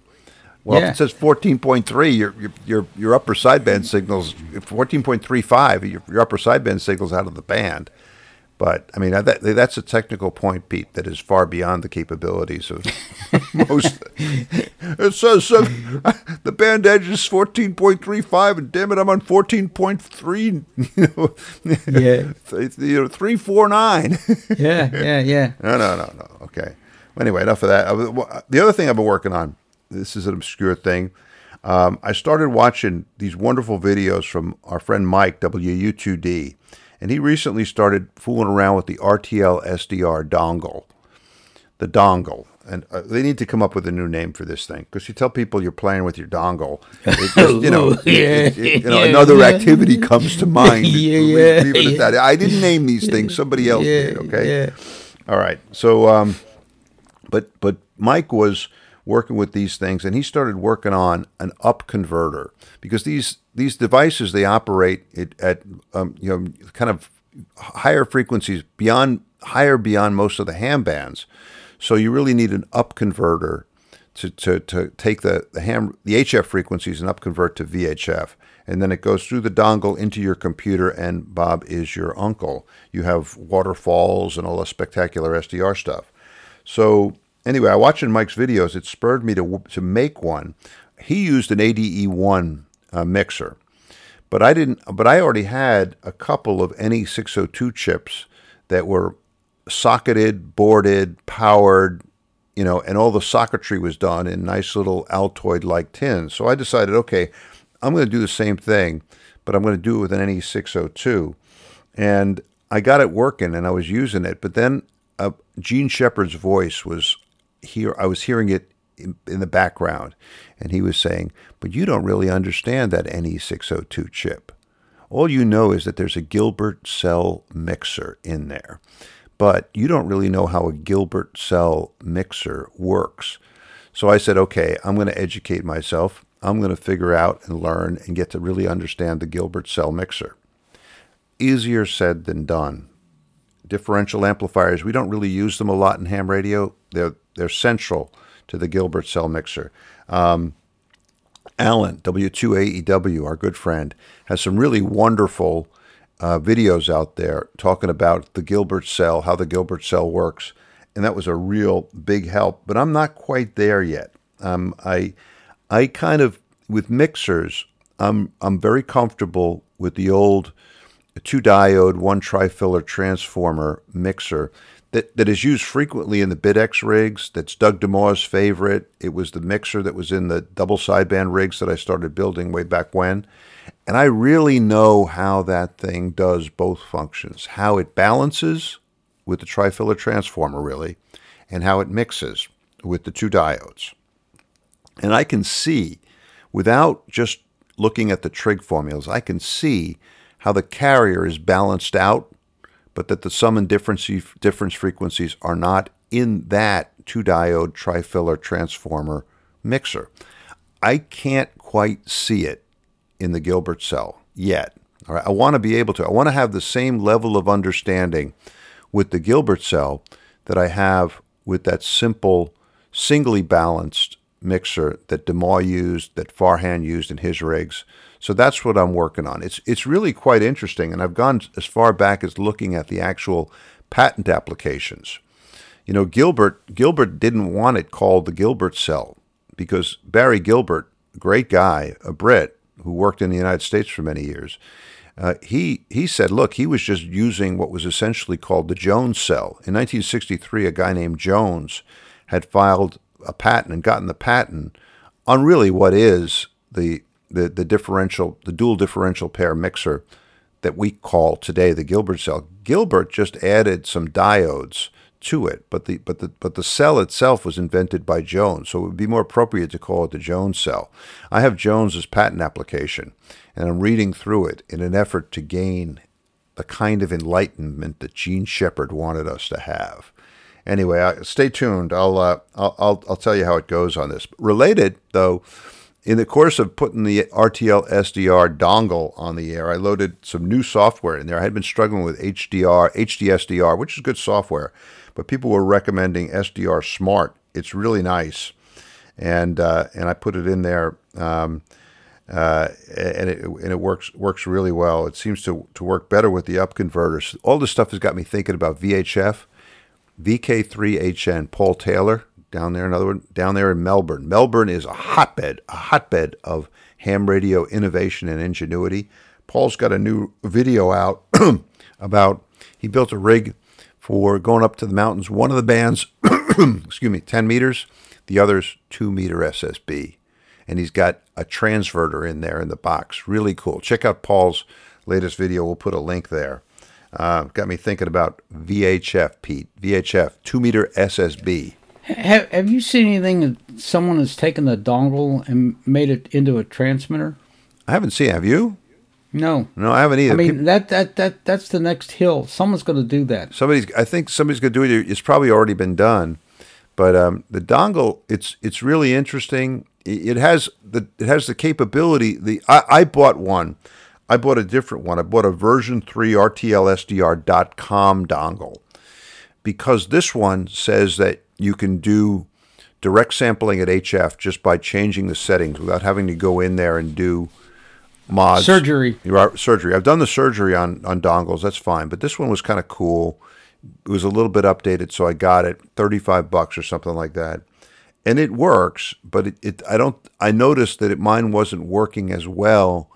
Well, Yeah. if it says 14.3, your your your, your upper sideband signals 14.35. Your, your upper sideband signals out of the band. But I mean that, that's a technical point, Pete, that is far beyond the capabilities of most. It says uh, the band edge is 14.35, and damn it, I'm on 14.3. You know, Yeah. th- you know, 349. Yeah, yeah, yeah. No, no, no, no. Okay. Anyway, enough of that. The other thing I've been working on, this is an obscure thing. Um, I started watching these wonderful videos from our friend Mike, WU2D, and he recently started fooling around with the RTL SDR dongle. The dongle. And uh, they need to come up with a new name for this thing because you tell people you're playing with your dongle, it just, you know, it- it- it- you know, Yeah, another yeah. activity comes to mind. Yeah, yeah, leave that. I didn't name these things; somebody else did. Okay. yeah. All right. So, um, but but Mike was working with these things, and he started working on an up converter because these these devices they operate it at um, you know kind of higher frequencies beyond higher beyond most of the ham bands. So you really need an up converter to, to, to take the, the ham the HF frequencies and up convert to VHF. And then it goes through the dongle into your computer and Bob is your uncle. You have waterfalls and all the spectacular SDR stuff. So anyway, I watching Mike's videos, it spurred me to to make one. He used an ADE1 uh, mixer, but I didn't. But I already had a couple of NE602 chips that were socketed, boarded, powered, you know, and all the socketry was done in nice little Altoid-like tins. So I decided, okay, I'm going to do the same thing, but I'm going to do it with an NE602, and I got it working, and I was using it. But then uh, Jean Shepherd's voice was here. I was hearing it in, in the background, and he was saying, "But you don't really understand that NE602 chip." All you know is that there's a Gilbert cell mixer in there, but you don't really know how a Gilbert cell mixer works. So I said, okay, I'm going to educate myself. I'm going to figure out and learn and get to really understand the Gilbert cell mixer. Easier said than done. Differential amplifiers, we don't really use them a lot in ham radio. They're, they're central to the Gilbert cell mixer. Um, Alan, W2AEW, our good friend, has some really wonderful uh, videos out there talking about the Gilbert cell, how the Gilbert cell works. And that was a real big help, but I'm not quite there yet. Um, I, I kind of, with mixers, I'm, I'm very comfortable with the old two diode, one trifilar transformer mixer that, that is used frequently in the BitX rigs. That's Doug DeMaw's favorite. It was the mixer that was in the double sideband rigs that I started building way back when. And I really know how that thing does both functions how it balances with the trifilar transformer, really, and how it mixes with the two diodes. And I can see, without just looking at the trig formulas, I can see how the carrier is balanced out, but that the sum and difference, difference frequencies are not in that two diode trifilar transformer mixer. I can't quite see it in the Gilbert cell yet. All right, I want to be able to. I want to have the same level of understanding with the Gilbert cell that I have with that simple, singly balanced mixer that DeMaw used, that Farhan used in his rigs. So that's what I'm working on. It's it's really quite interesting, and I've gone as far back as looking at the actual patent applications. You know, Gilbert Gilbert didn't want it called the Gilbert cell because Barry Gilbert, great guy, a Brit who worked in the United States for many years, uh, he he said, look, he was just using what was essentially called the Jones cell. In 1963, a guy named Jones had filed a patent and gotten the patent on really what is the the, the differential, the dual differential pair mixer that we call today the Gilbert cell. Gilbert just added some diodes to it, but the but the but the cell itself was invented by Jones, so it would be more appropriate to call it the Jones cell. I have Jones's patent application, and I'm reading through it in an effort to gain the kind of enlightenment that Jean Shepherd wanted us to have. Anyway, stay tuned. I'll, uh, I'll I'll I'll tell you how it goes on this. Related though in the course of putting the RTL SDR dongle on the air, I loaded some new software in there. I had been struggling with HDR, HDSDR, which is good software, but people were recommending SDR Sharp. It's really nice, and uh, and I put it in there, um, uh, and it and it works works really well. It seems to to work better with the up converters. All this stuff has got me thinking about VHF, VK3HN, Paul Taylor down there. Another one down there in Melbourne. Melbourne is a hotbed, a hotbed of ham radio innovation and ingenuity. Paul's got a new video out about he built a rig for going up to the mountains. One of the bands, excuse me, 10 meters, the other's 2 meter SSB. And he's got a transverter in there in the box. Really cool. Check out Paul's latest video. We'll put a link there. Uh, got me thinking about VHF, Pete. VHF, 2 meter SSB. Have, have you seen anything that someone has taken the dongle and made it into a transmitter? I haven't seen. Have you? No. No, I haven't either. I mean that that that that's the next hill. Someone's going to do that. Somebody's. I think somebody's going to do it. It's probably already been done, but um, the dongle. It's it's really interesting. It has the it has the capability. The I, I bought one. I bought a different one. I bought a version three RTLSDR.com dongle because this one says that you can do direct sampling at HF just by changing the settings without having to go in there and do mods. Surgery. Surgery. I've done the surgery on, on dongles. That's fine. But this one was kind of cool. It was a little bit updated, so I got it 35 bucks or something like that. And it works, but it, it I don't I noticed that it, mine wasn't working as well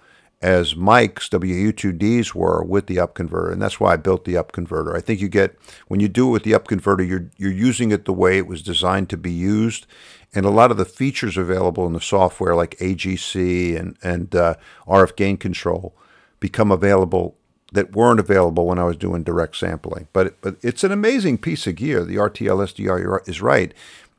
as Mike's WU2Ds were with the up converter, and that's why I built the up converter. I think you get when you do it with the up converter, you're you're using it the way it was designed to be used, and a lot of the features available in the software, like AGC and and uh, RF gain control, become available that weren't available when I was doing direct sampling. But but it's an amazing piece of gear. The RTL SDR is right,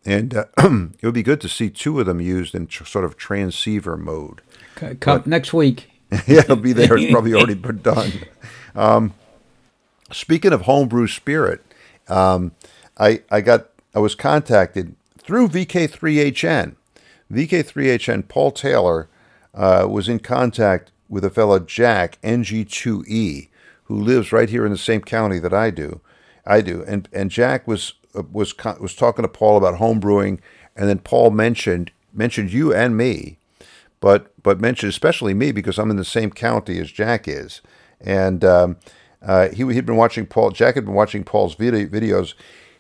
and uh, it would be good to see two of them used in tr- sort of transceiver mode. Come but, next week. yeah, it'll be there. It's probably already been done. Um, speaking of homebrew spirit, um, I I got I was contacted through VK3HN. VK3HN Paul Taylor uh, was in contact with a fellow Jack NG2E who lives right here in the same county that I do. I do, and and Jack was uh, was was talking to Paul about homebrewing, and then Paul mentioned mentioned you and me but but mentioned especially me because I'm in the same county as Jack is, and um, uh, he had been watching Paul. Jack had been watching Paul's video, videos.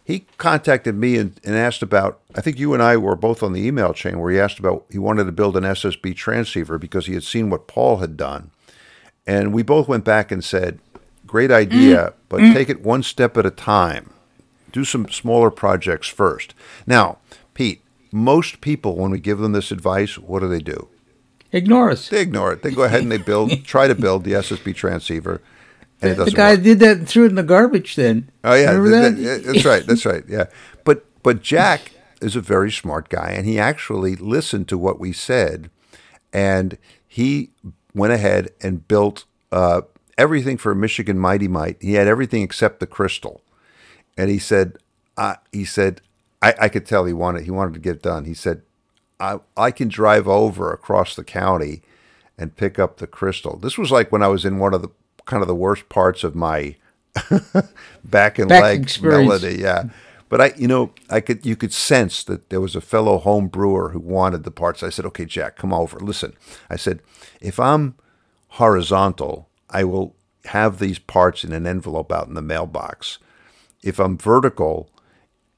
He contacted me and, and asked about. I think you and I were both on the email chain where he asked about. He wanted to build an SSB transceiver because he had seen what Paul had done, and we both went back and said, "Great idea, but take it one step at a time. Do some smaller projects first. Now, Pete, most people when we give them this advice, what do they do? Ignore us. They ignore it. They go ahead and they build, try to build the SSB transceiver. And the, the guy work. did that and threw it in the garbage then. Oh yeah, Remember that? that's right. That's right. Yeah, but but Jack is a very smart guy, and he actually listened to what we said, and he went ahead and built uh, everything for a Michigan Mighty Mite. He had everything except the crystal, and he said, uh, he said, I, I could tell he wanted he wanted to get it done. He said, I, I can drive over across the county and pick up the crystal. This was like when I was in one of the kind of the worst parts of my back and back leg experience. melody. Yeah. But I, you know, I could you could sense that there was a fellow home brewer who wanted the parts. I said, "Okay, Jack, come over. Listen." I said, "If I'm horizontal, I will have these parts in an envelope out in the mailbox. If I'm vertical,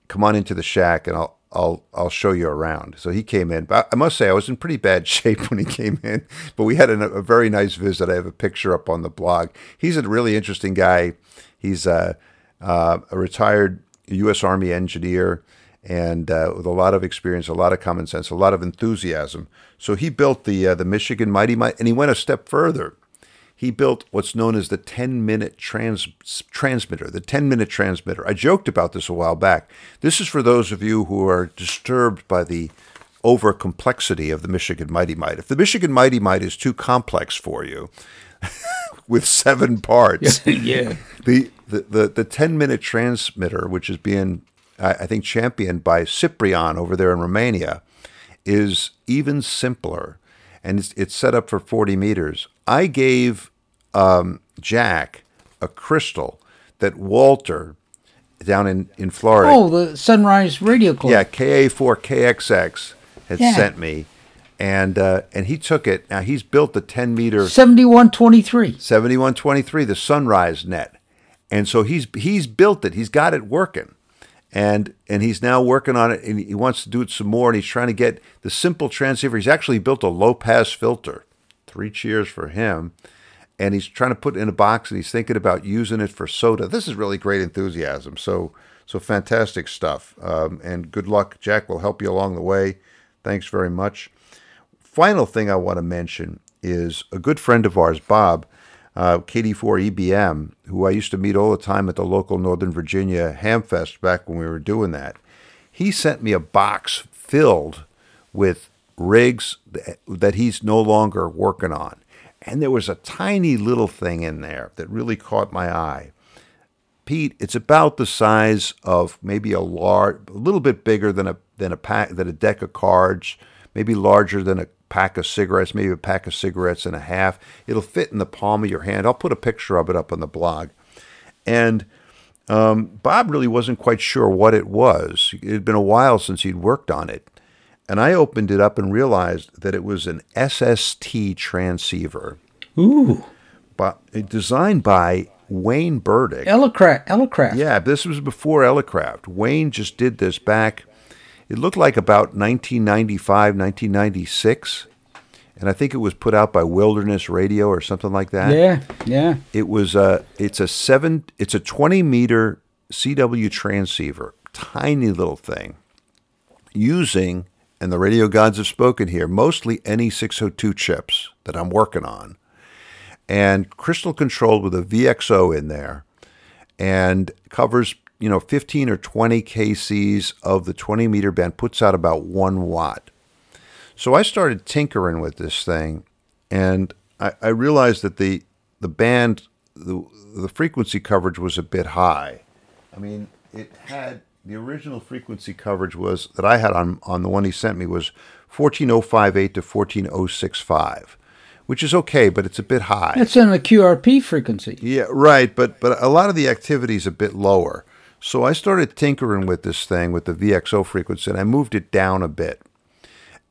come on into the shack and I'll I'll I'll show you around." So he came in. But I must say I was in pretty bad shape when he came in, but we had a, a very nice visit. I have a picture up on the blog. He's a really interesting guy. He's a, uh, a retired U.S. Army engineer and uh, with a lot of experience, a lot of common sense, a lot of enthusiasm. So he built the uh, the Michigan Mighty Mite, and he went a step further. He built what's known as the 10 minute trans- transmitter, the 10 minute transmitter. I joked about this a while back. This is for those of you who are disturbed by the over complexity of the Michigan Mighty Mite. If the Michigan Mighty Mite is too complex for you, with seven parts, yeah. the, the, the, the 10 minute transmitter, which is being, I, I think, championed by Ciprian over there in Romania, is even simpler. And it's, it's set up for 40 meters. I gave um, Jack a crystal that Walter down in, in Florida, Oh, the Sunrise Radio Club. yeah, KA4KXX, had Yeah. sent me. And, uh, and he took it. Now he's built the 10 meter 7123. 7123, the Sunrise Net. And so he's he's built it. He's got it working. And and he's now working on it and he wants to do it some more and he's trying to get the simple transceiver. He's actually built a low pass filter. Three cheers for him. And he's trying to put it in a box and he's thinking about using it for SOTA. This is really great enthusiasm. So so fantastic stuff. Um, and good luck. Jack will help you along the way. Thanks very much final thing I want to mention is a good friend of ours, Bob, uh, KD4 EBM, who I used to meet all the time at the local Northern Virginia Hamfest back when we were doing that. He sent me a box filled with rigs that, he's no longer working on. And there was a tiny little thing in there that really caught my eye. Pete, it's about the size of maybe a large, a little bit bigger than a than a pack than a deck of cards, maybe larger than a pack of cigarettes, maybe a pack of cigarettes and a half. It'll fit in the palm of your hand. I'll put a picture of it up on the blog. And um, Bob really wasn't quite sure what it was. It had been a while since he'd worked on it. And I opened it up and realized that it was an SST transceiver, Ooh. but eh, designed by Wayne Burdick. Elecraft. Elecraft. Yeah, this was before Elecraft. Wayne just did this back, it looked like about 1995, 1996. And I think it was put out by Wilderness Radio or something like that. Yeah. Yeah. It was a, it's a seven, it's a 20 meter CW transceiver, tiny little thing, using, and the radio gods have spoken here, mostly NE602 chips that I'm working on, and crystal controlled with a VXO in there, and covers you know 15 or 20 kcs of the 20 meter band, puts out about one watt. So I started tinkering with this thing, and I, I realized that the the band the the frequency coverage was a bit high. I mean, it had the original frequency coverage was that I had on on the one he sent me was 14058 to 14065, which is okay, but it's a bit high. It's in the QRP frequency. Yeah, right. But but a lot of the activity is a bit lower. So I started tinkering with this thing with the VXO frequency, and I moved it down a bit.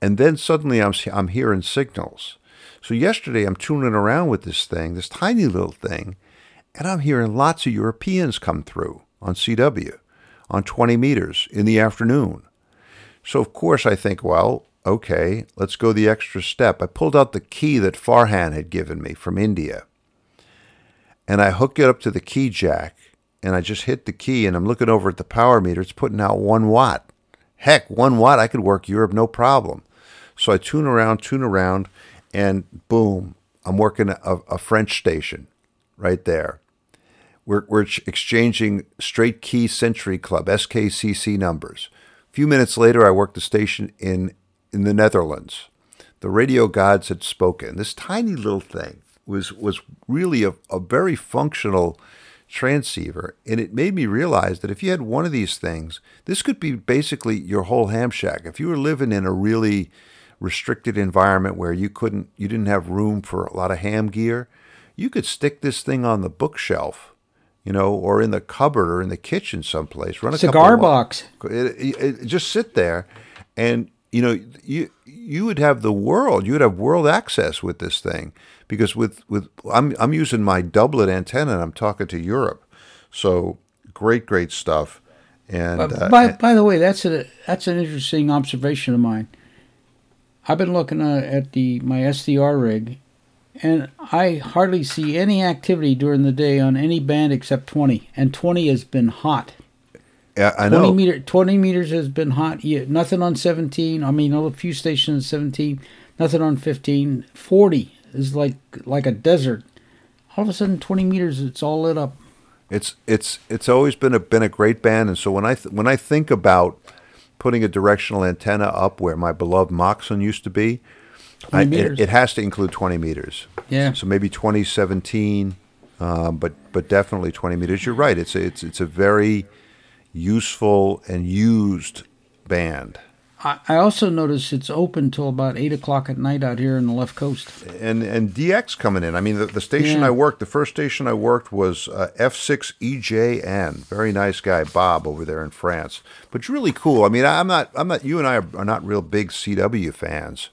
And then suddenly I'm I'm hearing signals. So yesterday I'm tuning around with this thing, this tiny little thing, and I'm hearing lots of Europeans come through on CW on 20 meters in the afternoon. So of course I think, well, okay, let's go the extra step. I pulled out the key that Farhan had given me from India and I hook it up to the key jack and I just hit the key and I'm looking over at the power meter. It's putting out one watt. Heck, one watt, I could work Europe no problem. So I tune around, tune around, and boom, I'm working a, a French station right there. We're, we're exchanging straight key Century Club, SKCC numbers. A few minutes later, I worked the station in, in the Netherlands. The radio gods had spoken. This tiny little thing was, was really a, a very functional transceiver. And it made me realize that if you had one of these things, this could be basically your whole ham shack. If you were living in a really restricted environment where you couldn't, you didn't have room for a lot of ham gear, you could stick this thing on the bookshelf, you know, or in the cupboard or in the kitchen someplace. Run a Cigar box. it, it, it- just sit there, and you know you you would have the world. You would have world access with this thing because with with I'm I'm using my doublet antenna and I'm talking to Europe, so great great stuff. And uh, by, by the way, that's a that's an interesting observation of mine. I've been looking uh, at the my SDR rig, and I hardly see any activity during the day on any band except twenty, and twenty has been hot. yeah, I know meter, twenty meters has been hot. Yeah, nothing on seventeen. I mean, a few stations seventeen. Nothing on 15. 40 is like like a desert. All of a sudden, twenty meters, it's all lit up. It's it's it's always been a been a great band, and so when I th- when I think about putting a directional antenna up where my beloved Moxon used to be, I, it, it has to include twenty meters. Yeah. So maybe twenty seventeen, um, but but definitely twenty meters. You're right. It's a, it's it's a very useful and used band. I, I also notice it's open till about eight o'clock at night out here in the left coast. and and DX coming in. I mean, the, the station Yeah. I worked, the first station I worked was uh, F6EJN. Very nice guy, Bob, over there in France. But it's really cool. I mean, I'm not, I'm not. You and I are, are not real big CW fans,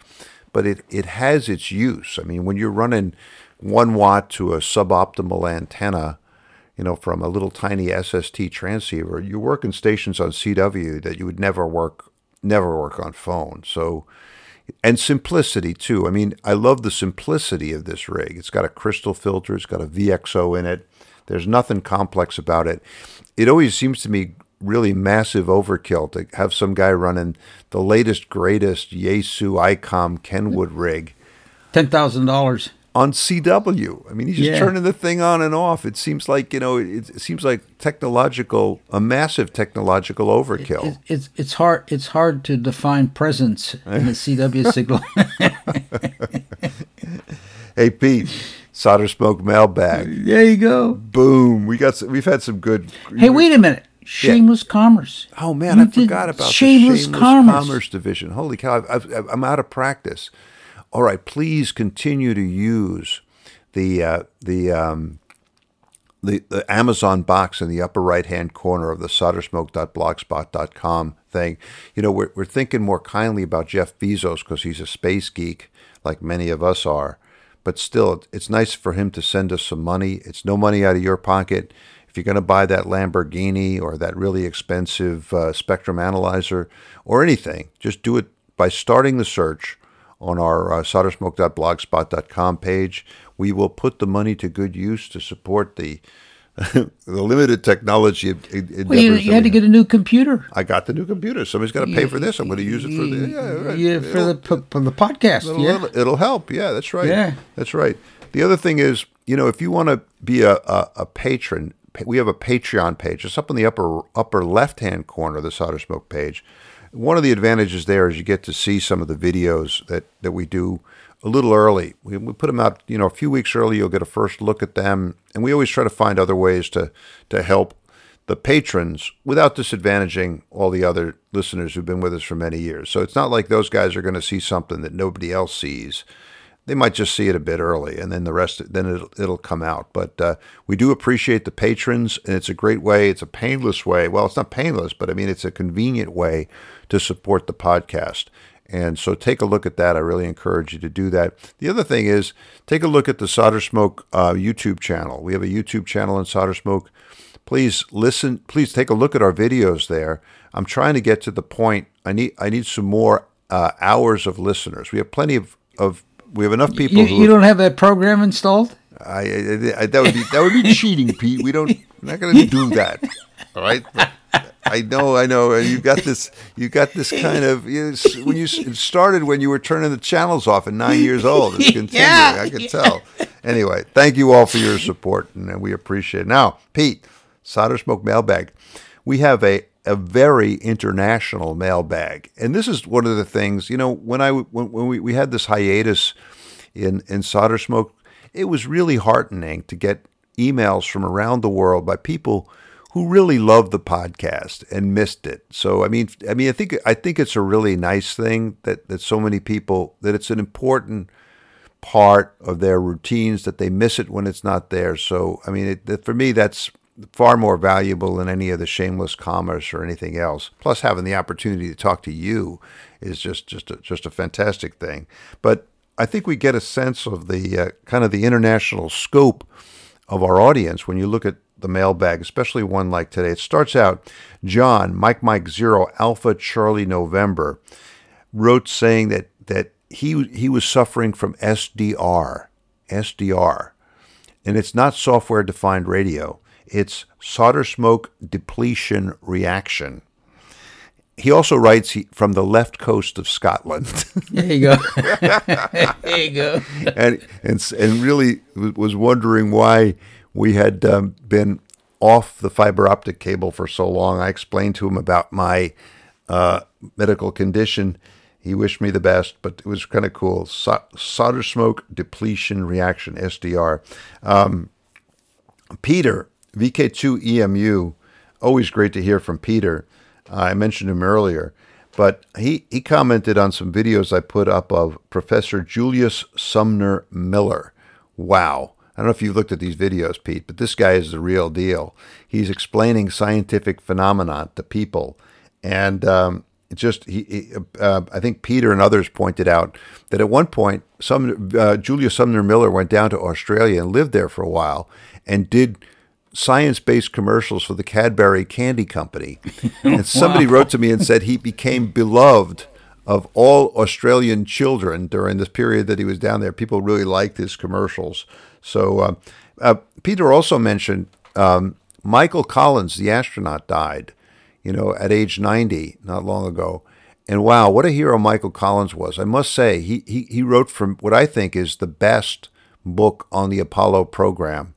but it it has its use. I mean, when you're running one watt to a suboptimal antenna. You know, from a little tiny SST transceiver, you're working stations on CW that you would never work, never work on phone. So, and simplicity too. I mean, I love the simplicity of this rig. It's got a crystal filter, it's got a VXO in it. There's nothing complex about it. It always seems to me really massive overkill to have some guy running the latest greatest Yaesu ICOM Kenwood rig Ten thousand dollars. on CW. I mean, he's just Yeah. turning the thing on and off. It seems like, you know, it, it seems like technological a massive technological overkill. It's, it's it's hard it's hard to define presence in the CW signal. hey Pete, solder smoke mailbag. there you go. Boom. We got some, we've had some good Hey, wait a minute. Shameless commerce. Oh man, You I forgot about shameless, the shameless commerce. division. Holy cow! I've, I've, I'm out of practice. All right, please continue to use the uh, the um, the the Amazon box in the upper right hand corner of the soldersmoke.blogspot.com thing. You know, we're we're thinking more kindly about Jeff Bezos because he's a space geek, like many of us are. But still, it's nice for him to send us some money. It's no money out of your pocket. If you're going to buy that Lamborghini or that really expensive uh, spectrum analyzer or anything, just do it by starting the search on our uh, soldersmoke.blogspot.com page. We will put the money to good use to support the the limited technology. Well, you, you had to get a new computer. I got the new computer. Somebody's got to pay for this. I'm going to use it for the yeah, right. Yeah, for the for the podcast. It'll, yeah. it'll, it'll help. Yeah, that's right. Yeah. That's right. The other thing is, you know, if you want to be a, a, a patron, pa- we have a Patreon page. It's up in the upper upper left hand corner of the Solder Smoke page. One of the advantages there is you get to see some of the videos that, that we do a little early. We, we put them out, you know, a few weeks early. You'll get a first look at them, and we always try to find other ways to to help the patrons without disadvantaging all the other listeners who've been with us for many years. So it's not like those guys are going to see something that nobody else sees. They might just see it a bit early, and then the rest, then it'll, it'll come out. But uh, we do appreciate the patrons, and it's a great way. It's a painless way. Well, it's not painless, but I mean, it's a convenient way to support the podcast. And so take a look at that. I really encourage you to do that. The other thing is take a look at the Solder Smoke uh, YouTube channel. We have a YouTube channel in Solder Smoke please listen please take a look at our videos there i'm trying to get to the point i need i need some more uh, hours of listeners we have plenty of, of we have enough people You, who you don't have that program installed? I, I, I that would be that would be cheating pete we don't we're not going to do that all right But I know, I know. You got this. You got this kind of. You, when you it started when you were turning the channels off at nine years old. It's continuing. Yeah, I can tell. Anyway, thank you all for your support, and we appreciate it. Now, Pete, Solder Smoke Mailbag. We have a a very international mailbag, and this is one of the things. You know, when I when, when we, we had this hiatus in in Solder Smoke, it was really heartening to get emails from around the world by people who really loved the podcast and missed it. So I mean, I mean, I think I think it's a really nice thing that that so many people that it's an important part of their routines that they miss it when it's not there. So I mean, it, for me, that's far more valuable than any of the shameless commerce or anything else. Plus, having the opportunity to talk to you is just just a, just a fantastic thing. But I think we get a sense of the uh, kind of the international scope of our audience when you look at the mailbag, especially one like today. It starts out John, Mike Mike Zero, Alpha Charlie November, wrote saying that that he he was suffering from SDR, SDR, and it's not software defined radio. It's solder smoke depletion reaction. He also writes he, from the left coast of Scotland. there you go. there you go. and, and and really was wondering why we had um, been off the fiber optic cable for so long. I explained to him about my uh, medical condition. He wished me the best, but it was kind of cool. So- solder smoke depletion reaction, SDR. Um, Peter, VK2EMU, always great to hear from Peter. I mentioned him earlier, but he, he commented on some videos I put up of Professor Julius Sumner Miller. Wow. I don't know if you've looked at these videos, Pete, but this guy is the real deal. He's explaining scientific phenomena to people, and um, just he, he uh, I think Peter and others pointed out that at one point, some uh, Julius Sumner Miller went down to Australia and lived there for a while, and did science-based commercials for the Cadbury Candy Company. And somebody wrote to me and said he became beloved of all Australian children during this period that he was down there. People really liked his commercials. So uh, uh, Peter also mentioned um, Michael Collins, the astronaut, died, you know, at age 90 not long ago. And wow, what a hero Michael Collins was. I must say, he, he, he wrote from what I think is the best book on the Apollo program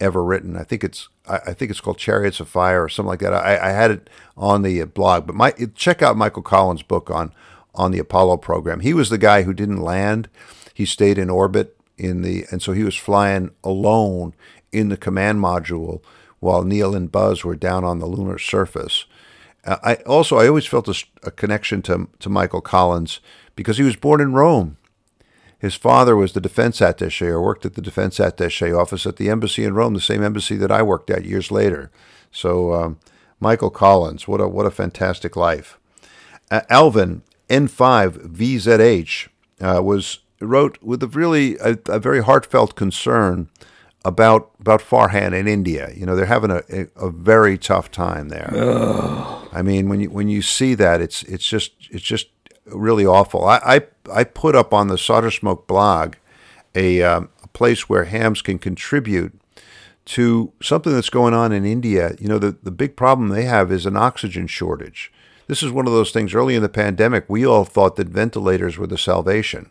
ever written. I think it's I, think it's called Chariots of Fire or something like that. I, I had it on the blog, but my check out Michael Collins' book on on the Apollo program. He was the guy who didn't land. He stayed in orbit in the and so he was flying alone in the command module while Neil and Buzz were down on the lunar surface. Uh, I also I always felt a, a connection to to Michael Collins because he was born in Rome. His father was the defense attaché or worked at the defense attaché office at the embassy in Rome, the same embassy that I worked at years later. So, um, Michael Collins, what a what a fantastic life. Uh, Alvin N5VZH uh, was wrote with a really a, a, very heartfelt concern about about Farhan in India. You know, they're having a, a, a very tough time there. Ugh. I mean, when you when you see that, it's it's just it's just really awful. I I, I put up on the Solder Smoke blog a, um, a place where hams can contribute to something that's going on in India. You know, the the big problem they have is an oxygen shortage. This is one of those things early in the pandemic, we all thought that ventilators were the salvation.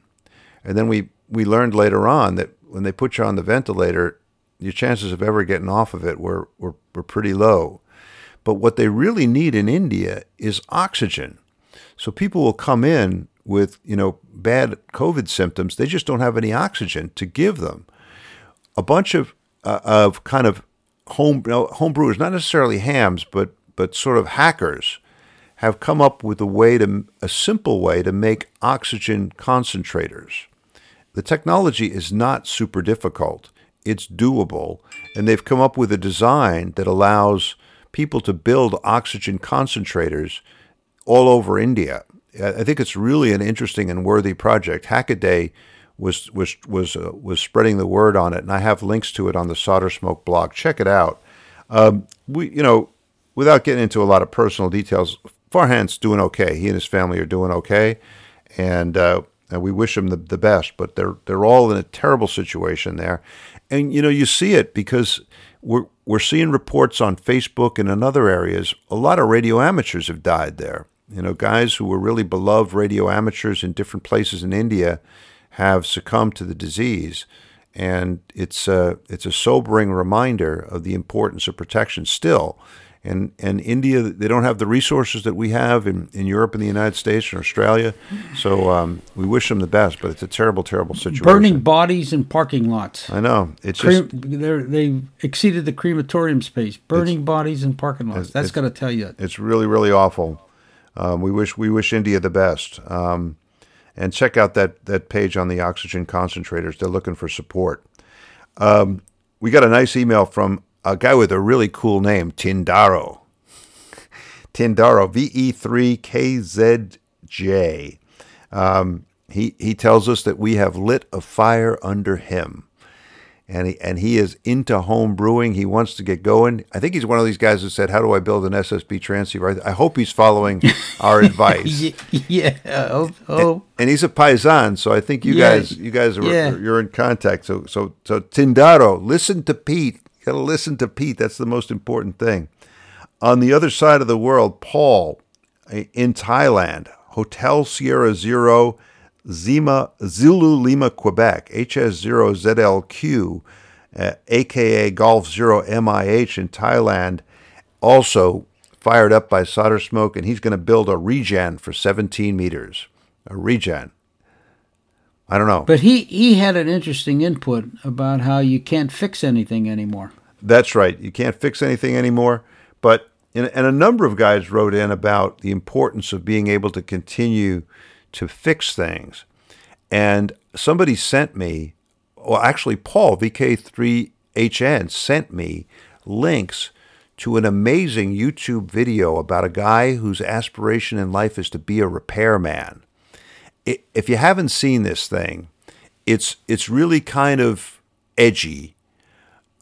And then we, we learned later on that when they put you on the ventilator, your chances of ever getting off of it were, were, were pretty low. But what they really need in India is oxygen. So people will come in with, you know, bad COVID symptoms. They just don't have any oxygen to give them. A bunch of, uh, of kind of home, you know, home brewers, not necessarily hams, but, but sort of hackers, have come up with a way to a simple way to make oxygen concentrators. The technology is not super difficult. It's doable, and they've come up with a design that allows people to build oxygen concentrators all over India. I think it's really an interesting and worthy project. Hackaday was was was uh, was spreading the word on it, and I have links to it on the Solder Smoke blog. Check it out. Um, we, you know, without getting into a lot of personal details, Farhan's doing okay. He and his family are doing okay, and, uh, and we wish them the, the best. But they're they're all in a terrible situation there, and you know you see it because we're we're seeing reports on Facebook and in other areas. A lot of radio amateurs have died there. You know, guys who were really beloved radio amateurs in different places in India have succumbed to the disease, and it's a, it's a sobering reminder of the importance of protection still and and India they don't have the resources that we have in, in Europe and the United States and Australia. So um, we wish them the best, but it's a terrible, terrible situation. Burning bodies in parking lots. I know it's just they exceeded the crematorium space. Burning bodies in parking lots. That's got to tell you. It's really, really awful. Um, we wish we wish India the best. Um, and check out that that page on the oxygen concentrators. They're looking for support. Um, we got a nice email from a guy with a really cool name, Tindaro. Tindaro, VE3KZJ. Um, he, he tells us that we have lit a fire under him. And he, and he is into home brewing. He wants to get going. I think he's one of these guys who said, How do I build an SSB transceiver? I, hope he's following our advice. yeah. Oh, oh. And he's a paisan, so I think you Yeah. guys you guys are Yeah. you're in contact. So so so Tindaro, listen to Pete. You gotta listen to Pete. That's the most important thing. On the other side of the world, Paul in Thailand, Hotel Sierra Zero, Zima Zulu Lima Quebec, HS0 ZLQ, uh, aka Golf Zero MIH in Thailand, also fired up by solder smoke, and he's going to build a regen for 17 meters. A regen. I don't know. But he, he had an interesting input about how you can't fix anything anymore. That's right. You can't fix anything anymore. But and a number of guys wrote in about the importance of being able to continue to fix things. And somebody sent me, well, actually, Paul VK3HN sent me links to an amazing YouTube video about a guy whose aspiration in life is to be a repairman. If you haven't seen this thing, it's it's really kind of edgy.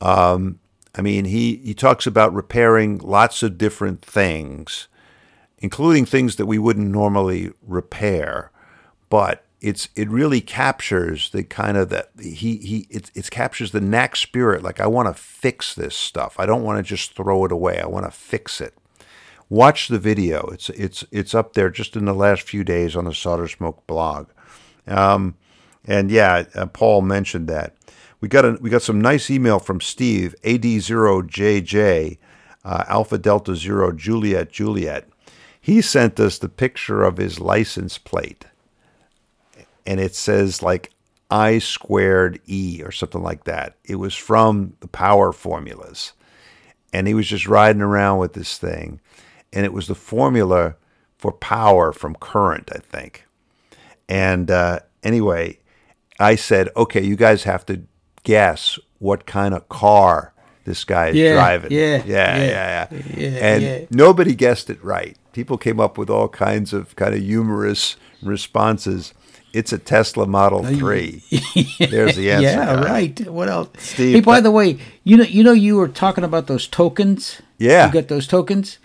Um, I mean, he, he talks about repairing lots of different things, including things that we wouldn't normally repair. But it's it really captures the kind of the he he it, it captures the knack spirit. Like I want to fix this stuff. I don't want to just throw it away. I want to fix it. Watch the video. It's it's it's up there just in the last few days on the Solder Smoke blog. Um, and yeah, uh, Paul mentioned that. We got a, we got some nice email from Steve AD0JJ uh, Alpha Delta Zero Juliet Juliet. He sent us the picture of his license plate, and it says like I squared E or something like that. It was from the power formulas, and he was just riding around with this thing, and it was the formula for power from current, I think. And uh, anyway, I said, okay, you guys have to guess what kind of car this guy is Yeah, driving. yeah, yeah, yeah, yeah, yeah. and yeah. nobody guessed it right. People came up with all kinds of kind of humorous responses. It's a Tesla Model 3. There's the answer. yeah, right. What else? Steve, hey, by the way, you know, you know, you were talking about those tokens. Yeah. you got those tokens.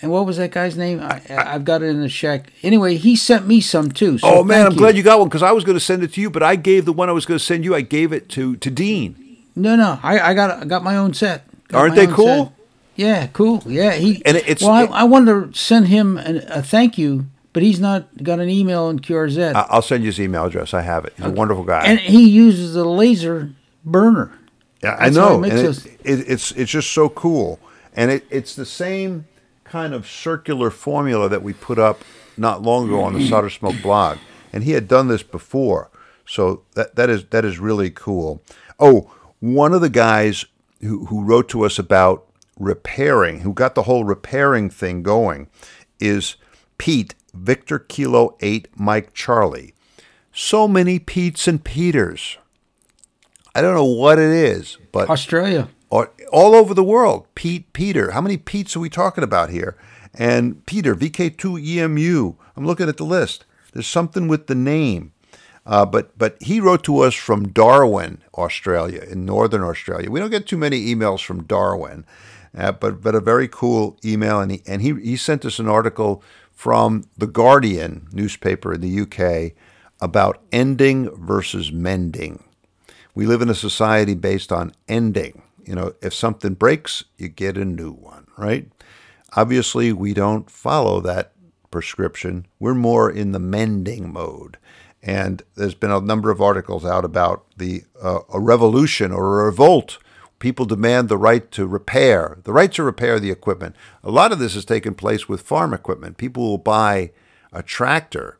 And what was that guy's name? I, I've got it in the shack. Anyway, he sent me some too. So Oh man, I'm glad you got one because I was going to send it to you, but I gave the one I was going to send you. I gave it to to Dean. No, no, I, I got I got my own set. Got Aren't they cool? set. Yeah, cool. Yeah, he. And it's- well, I, it- I wanted to send him an, a thank you, but he's not got an email in QRZ, I'll send you his email address. I have it. He's a wonderful guy. and he uses a laser burner. Yeah, I That's know. it makes and us- it, it, it's it's just so cool, and it, it's the same kind of circular formula that we put up not long ago on the Solder Smoke blog, and he had done this before, so that that is that is really cool. Oh, one of the guys who who wrote to us about repairing, who got the whole repairing thing going, is Pete Victor Kilo Eight Mike Charlie. So many Petes and Peters. I don't know what it is, but Australia. or all over the world. Pete, Peter. How many Petes are we talking about here? And Peter, VK2EMU. I'm looking at the list. There's something with the name. Uh, but but he wrote to us from Darwin, Australia, in northern Australia. We don't get too many emails from Darwin, uh, but but a very cool email. And he and he he sent us an article from the Guardian newspaper in the UK about ending versus mending. We live in a society based on ending. You know, if something breaks, you get a new one, right? Obviously, we don't follow that prescription. We're more in the mending mode. And there's been a number of articles out about the uh, a revolution or a revolt. People demand the right to repair, the right to repair the equipment. A lot of this has taken place with farm equipment. People will buy a tractor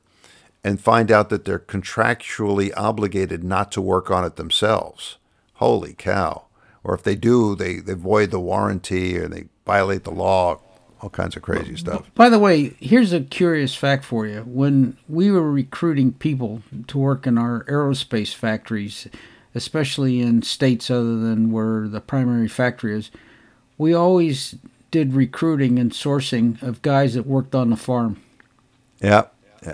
and find out that they're contractually obligated not to work on it themselves. Holy cow. Or if they do, they, they void the warranty or they violate the law, all kinds of crazy stuff. By the way, here's a curious fact for you. When we were recruiting people to work in our aerospace factories, especially in states other than where the primary factory is, we always did recruiting and sourcing of guys that worked on the farm Yeah.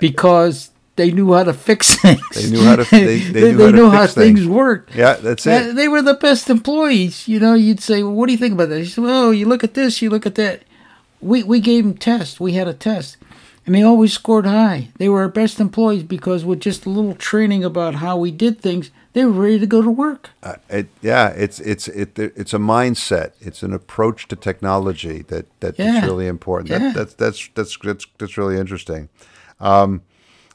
because they knew how to fix things. They knew how to- they- they knew how to know how things things. worked. Yeah, that's Uh, it. They were the best employees. You know, you'd say, well, "What do you think about that?" He said, "Well, you look at this, you look at that." We we gave them tests. We had a test, and they always scored high. They were our best employees because with just a little training about how we did things, they were ready to go to work. Uh, it, yeah, it's it's it, it's a mindset. It's an approach to technology that that is Yeah. really important. Yeah. That, that's that's that's that's that's really interesting. Um,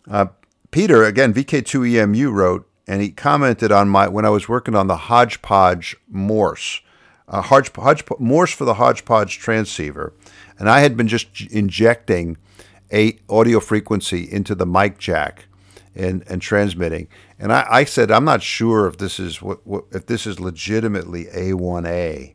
uh, Peter again, VK2EMU wrote, and he commented on my when I was working on the Hodgepodge Morse, uh, Hodge, Hodge, Morse for the Hodgepodge transceiver, and I had been just injecting a audio frequency into the mic jack and, and transmitting. And I, I said, I'm not sure if this is what, what if this is legitimately A1A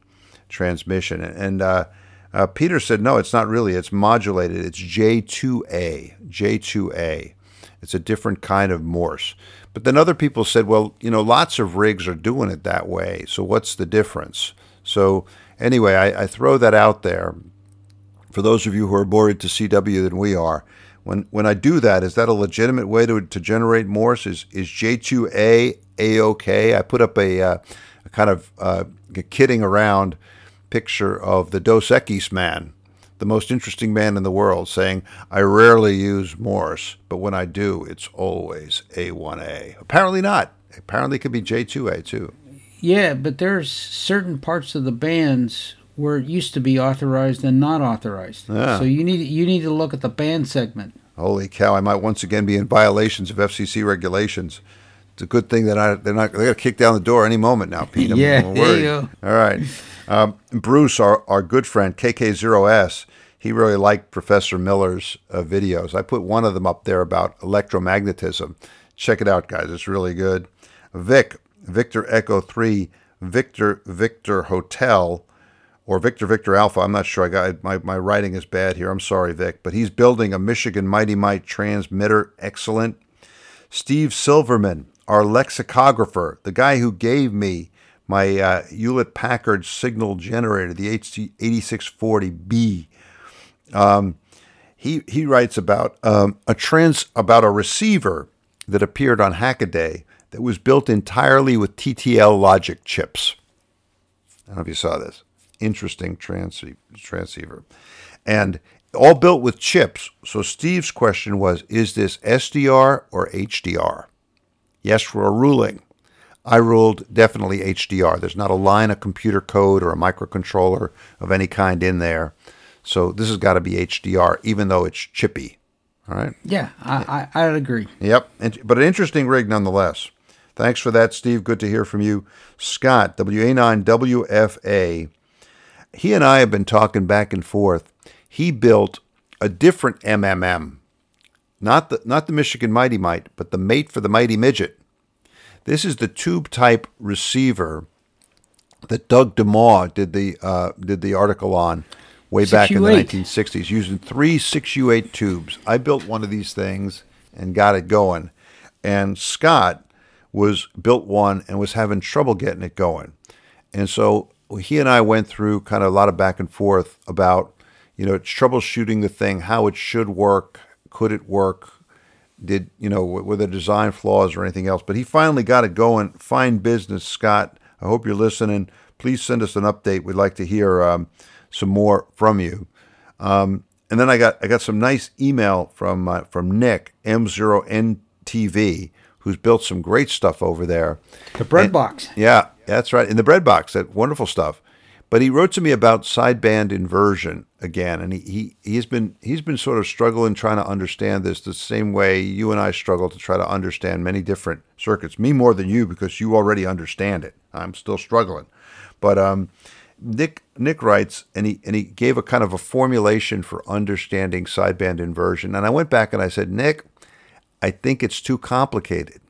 transmission. And uh, uh, Peter said, no, it's not really. It's modulated. It's J2A. J2A. It's a different kind of Morse. But then other people said, well, you know, lots of rigs are doing it that way. So what's the difference? So anyway, I, I throw that out there for those of you who are more into CW than we are, when when I do that, is that a legitimate way to, to generate Morse? Is is J2A a okay? I put up a, uh, a kind of uh, kidding around picture of the Dos Equis man, the most interesting man in the world, saying, "I rarely use Morse, but when I do, it's always A1A." Apparently not. Apparently, it could be J2A too. Yeah, but there's certain parts of the bands where it used to be authorized and not authorized. Yeah. So you need you need to look at the band segment. Holy cow! I might once again be in violations of FCC regulations. It's a good thing that I they're not they're gonna kick down the door any moment now, Pete. I'm, Yeah, there you go. All right, um, Bruce, our our good friend KK0S, he really liked Professor Miller's uh, videos. I put one of them up there about electromagnetism. Check it out, guys. It's really good. Vic, Victor Echo Three, Victor Victor Hotel or Victor Victor Alpha. I'm not sure. I got my, my writing is bad here. I'm sorry, Vic. But he's building a Michigan Mighty Mite transmitter. Excellent. Steve Silverman, our lexicographer, the guy who gave me my uh, Hewlett Packard signal generator, the HP 8640B. Um, he he writes about um, a trans about a receiver that appeared on Hackaday that was built entirely with TTL logic chips. I don't know if you saw this. Interesting transce- transceiver. And all built with chips. So Steve's question was is this SDR or HDR? Yes, for a ruling. I ruled definitely HDR. There's not a line of computer code or a microcontroller of any kind in there. So this has got to be HDR, even though it's chippy. All right. Yeah, I, I I'd agree. Yep. But an interesting rig nonetheless. Thanks for that, Steve. Good to hear from you. Scott, WA9WFA. He and I have been talking back and forth. He built a different MMM. Not the not the Michigan Mighty Mite, but the mate for the Mighty Midget. This is the tube type receiver that Doug DeMaw did the uh, did the article on way back in the 1960s using three 6U8 tubes. I built one of these things and got it going. And Scott was built one and was having trouble getting it going. And so he and I went through kind of a lot of back and forth about, you know, troubleshooting the thing, how it should work, could it work, did you know were there design flaws or anything else? But he finally got it going. Fine business, Scott. I hope you're listening. Please send us an update. We'd like to hear um, some more from you. Um, and then I got I got some nice email from uh, from Nick M0NTV, who's built some great stuff over there. The bread And- box. Yeah, that's right. In the bread box, that wonderful stuff. But he wrote to me about sideband inversion again, and he, he he's been he's been sort of struggling trying to understand this the same way you and I struggle to try to understand many different circuits. Me more than you because you already understand it. I'm still struggling. But um, Nick Nick writes, and he and he gave a kind of a formulation for understanding sideband inversion. And I went back and I said, Nick, I think it's too complicated.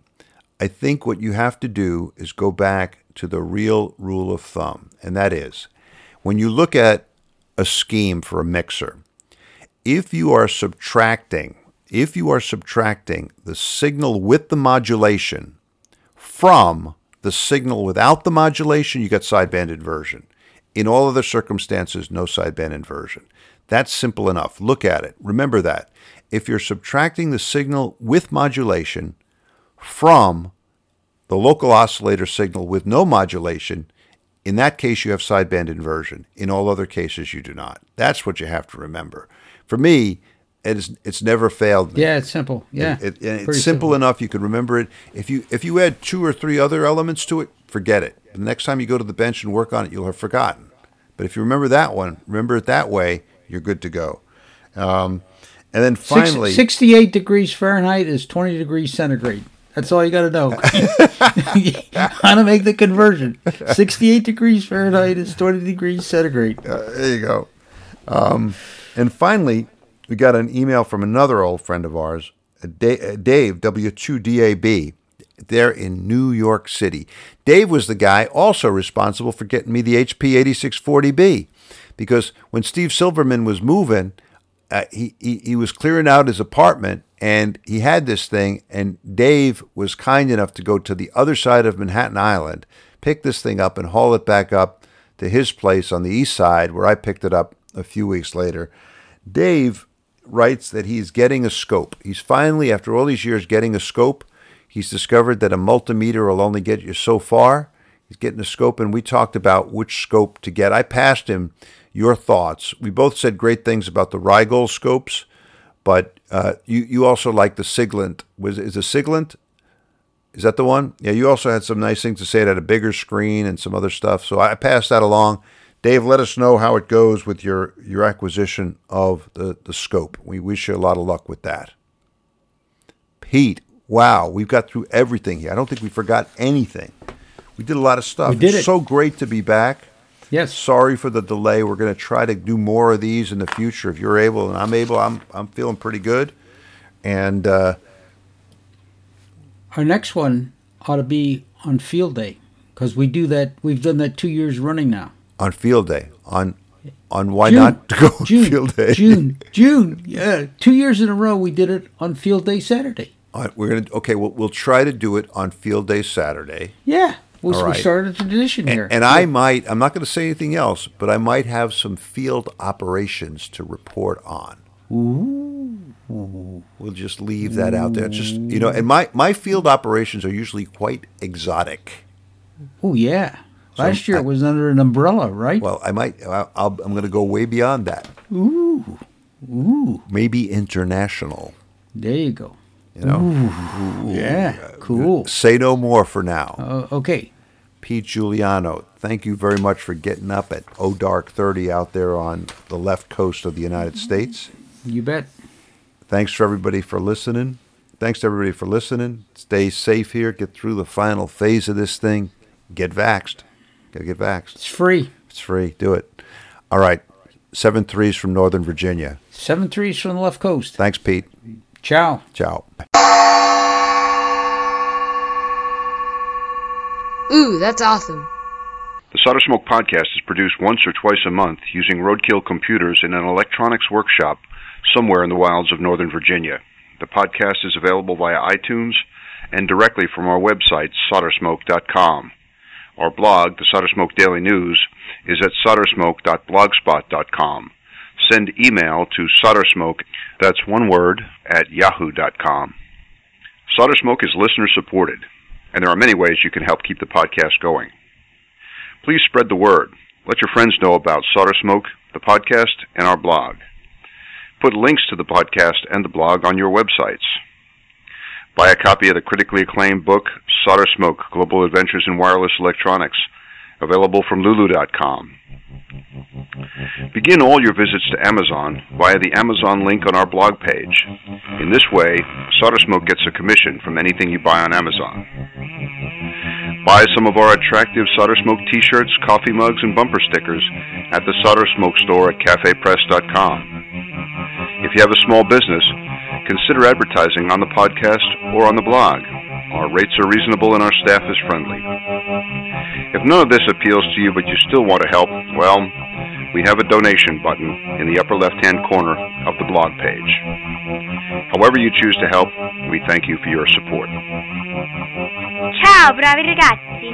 I think what you have to do is go back to the real rule of thumb, and that is when you look at a scheme for a mixer, if you are subtracting, if you are subtracting the signal with the modulation from the signal without the modulation, you got sideband inversion. In all other circumstances, no sideband inversion. That's simple enough. Look at it. Remember that. If you're subtracting the signal with modulation from the local oscillator signal with no modulation, in that case, you have sideband inversion. In all other cases, you do not. That's what you have to remember. For me, it is, it's never failed me. Yeah, it's simple. Yeah, It, it- it's Pretty simple, enough you can remember it. If you if you add two or three other elements to it, forget it. The next time you go to the bench and work on it, you'll have forgotten. But if you remember that one, remember it that way, you're good to go. Um, and then Six- finally, 68 degrees Fahrenheit is 20 degrees centigrade. That's all you got to know. How to make the conversion. 68 degrees Fahrenheit is 20 degrees centigrade. Uh, there you go. Um, and finally, we got an email from another old friend of ours, uh, uh, Dave, W2DAB. They're in New York City. Dave was the guy also responsible for getting me the HP 8640B because when Steve Silverman was moving, uh, he, he, he was clearing out his apartment and he had this thing. And Dave was kind enough to go to the other side of Manhattan Island, pick this thing up, and haul it back up to his place on the east side, where I picked it up a few weeks later. Dave writes that he's getting a scope. He's finally, after all these years, getting a scope. He's discovered that a multimeter will only get you so far. He's getting a scope, and we talked about which scope to get. I passed him your thoughts. We both said great things about the Rigol scopes, but uh, you you also like the Siglent. Was is the Siglent? Is that the one? Yeah, you also had some nice things to say. It had a bigger screen and some other stuff. So I passed that along. Dave, let us know how it goes with your, your acquisition of the, the scope. We wish you a lot of luck with that. Pete, wow, we've got through everything here. I don't think we forgot anything. We did a lot of stuff. We did it's it. so great to be back. Yes. Sorry for the delay. We're going to try to do more of these in the future. If you're able and I'm able, I'm I'm feeling pretty good. And uh, Our next one ought to be on field day because we do that. We've done that two years running now. on field day, on on why June. not to go June, field day? June, June. Yeah, two years in a row we did it on field day Saturday. All right, we're gonna okay. We'll we'll try to do it on field day Saturday. Yeah, we, All we started a tradition here. And I might, I'm not going to say anything else, but I might have some field operations to report on. Ooh. We'll just leave that out there. Just you know, and my my field operations are usually quite exotic. oh yeah, last year I- it was under an umbrella, right? Well, I might. I'll, I'm going to go way beyond that. Ooh, ooh, maybe international. there you go. You know, Yeah, cool. say no more for now. Uh, okay, Pete Juliano, thank you very much for getting up at O Dark 30 out there on the left coast of the United States. you bet. Thanks for everybody for listening. Thanks to everybody for listening. Stay safe here. Get through the final phase of this thing. Get vaxxed. Gotta get vaxxed. It's free. It's free. Do it. All right. Seven threes from Northern Virginia. Seven threes from the left coast. Thanks, Pete. Ciao. Ciao. Ooh, that's awesome. The Solder Smoke podcast is produced once or twice a month using roadkill computers in an electronics workshop somewhere in the wilds of Northern Virginia. The podcast is available via iTunes and directly from our website, soldersmoke.com. Our blog, the Solder Smoke Daily News, is at soldersmoke.blogspot.com. Send email to soldersmoke, that's one word, at yahoo.com. Solder Smoke is listener supported, and there are many ways you can help keep the podcast going. Please spread the word. Let your friends know about Solder Smoke, the podcast, and our blog. Put links to the podcast and the blog on your websites. Buy a copy of the critically acclaimed book, Solder Smoke Global Adventures in Wireless Electronics, available from Lulu.com. Begin all your visits to Amazon via the Amazon link on our blog page. In this way, Solder Smoke gets a commission from anything you buy on Amazon. Buy some of our attractive Solder Smoke t-shirts, coffee mugs, and bumper stickers at the Solder Smoke store at cafepress.com. If you have a small business, consider advertising on the podcast or on the blog. Our rates are reasonable and our staff is friendly. If none of this appeals to you but you still want to help, well, we have a donation button in the upper left hand corner of the blog page. However you choose to help, we thank you for your support. Ciao, bravi ragazzi!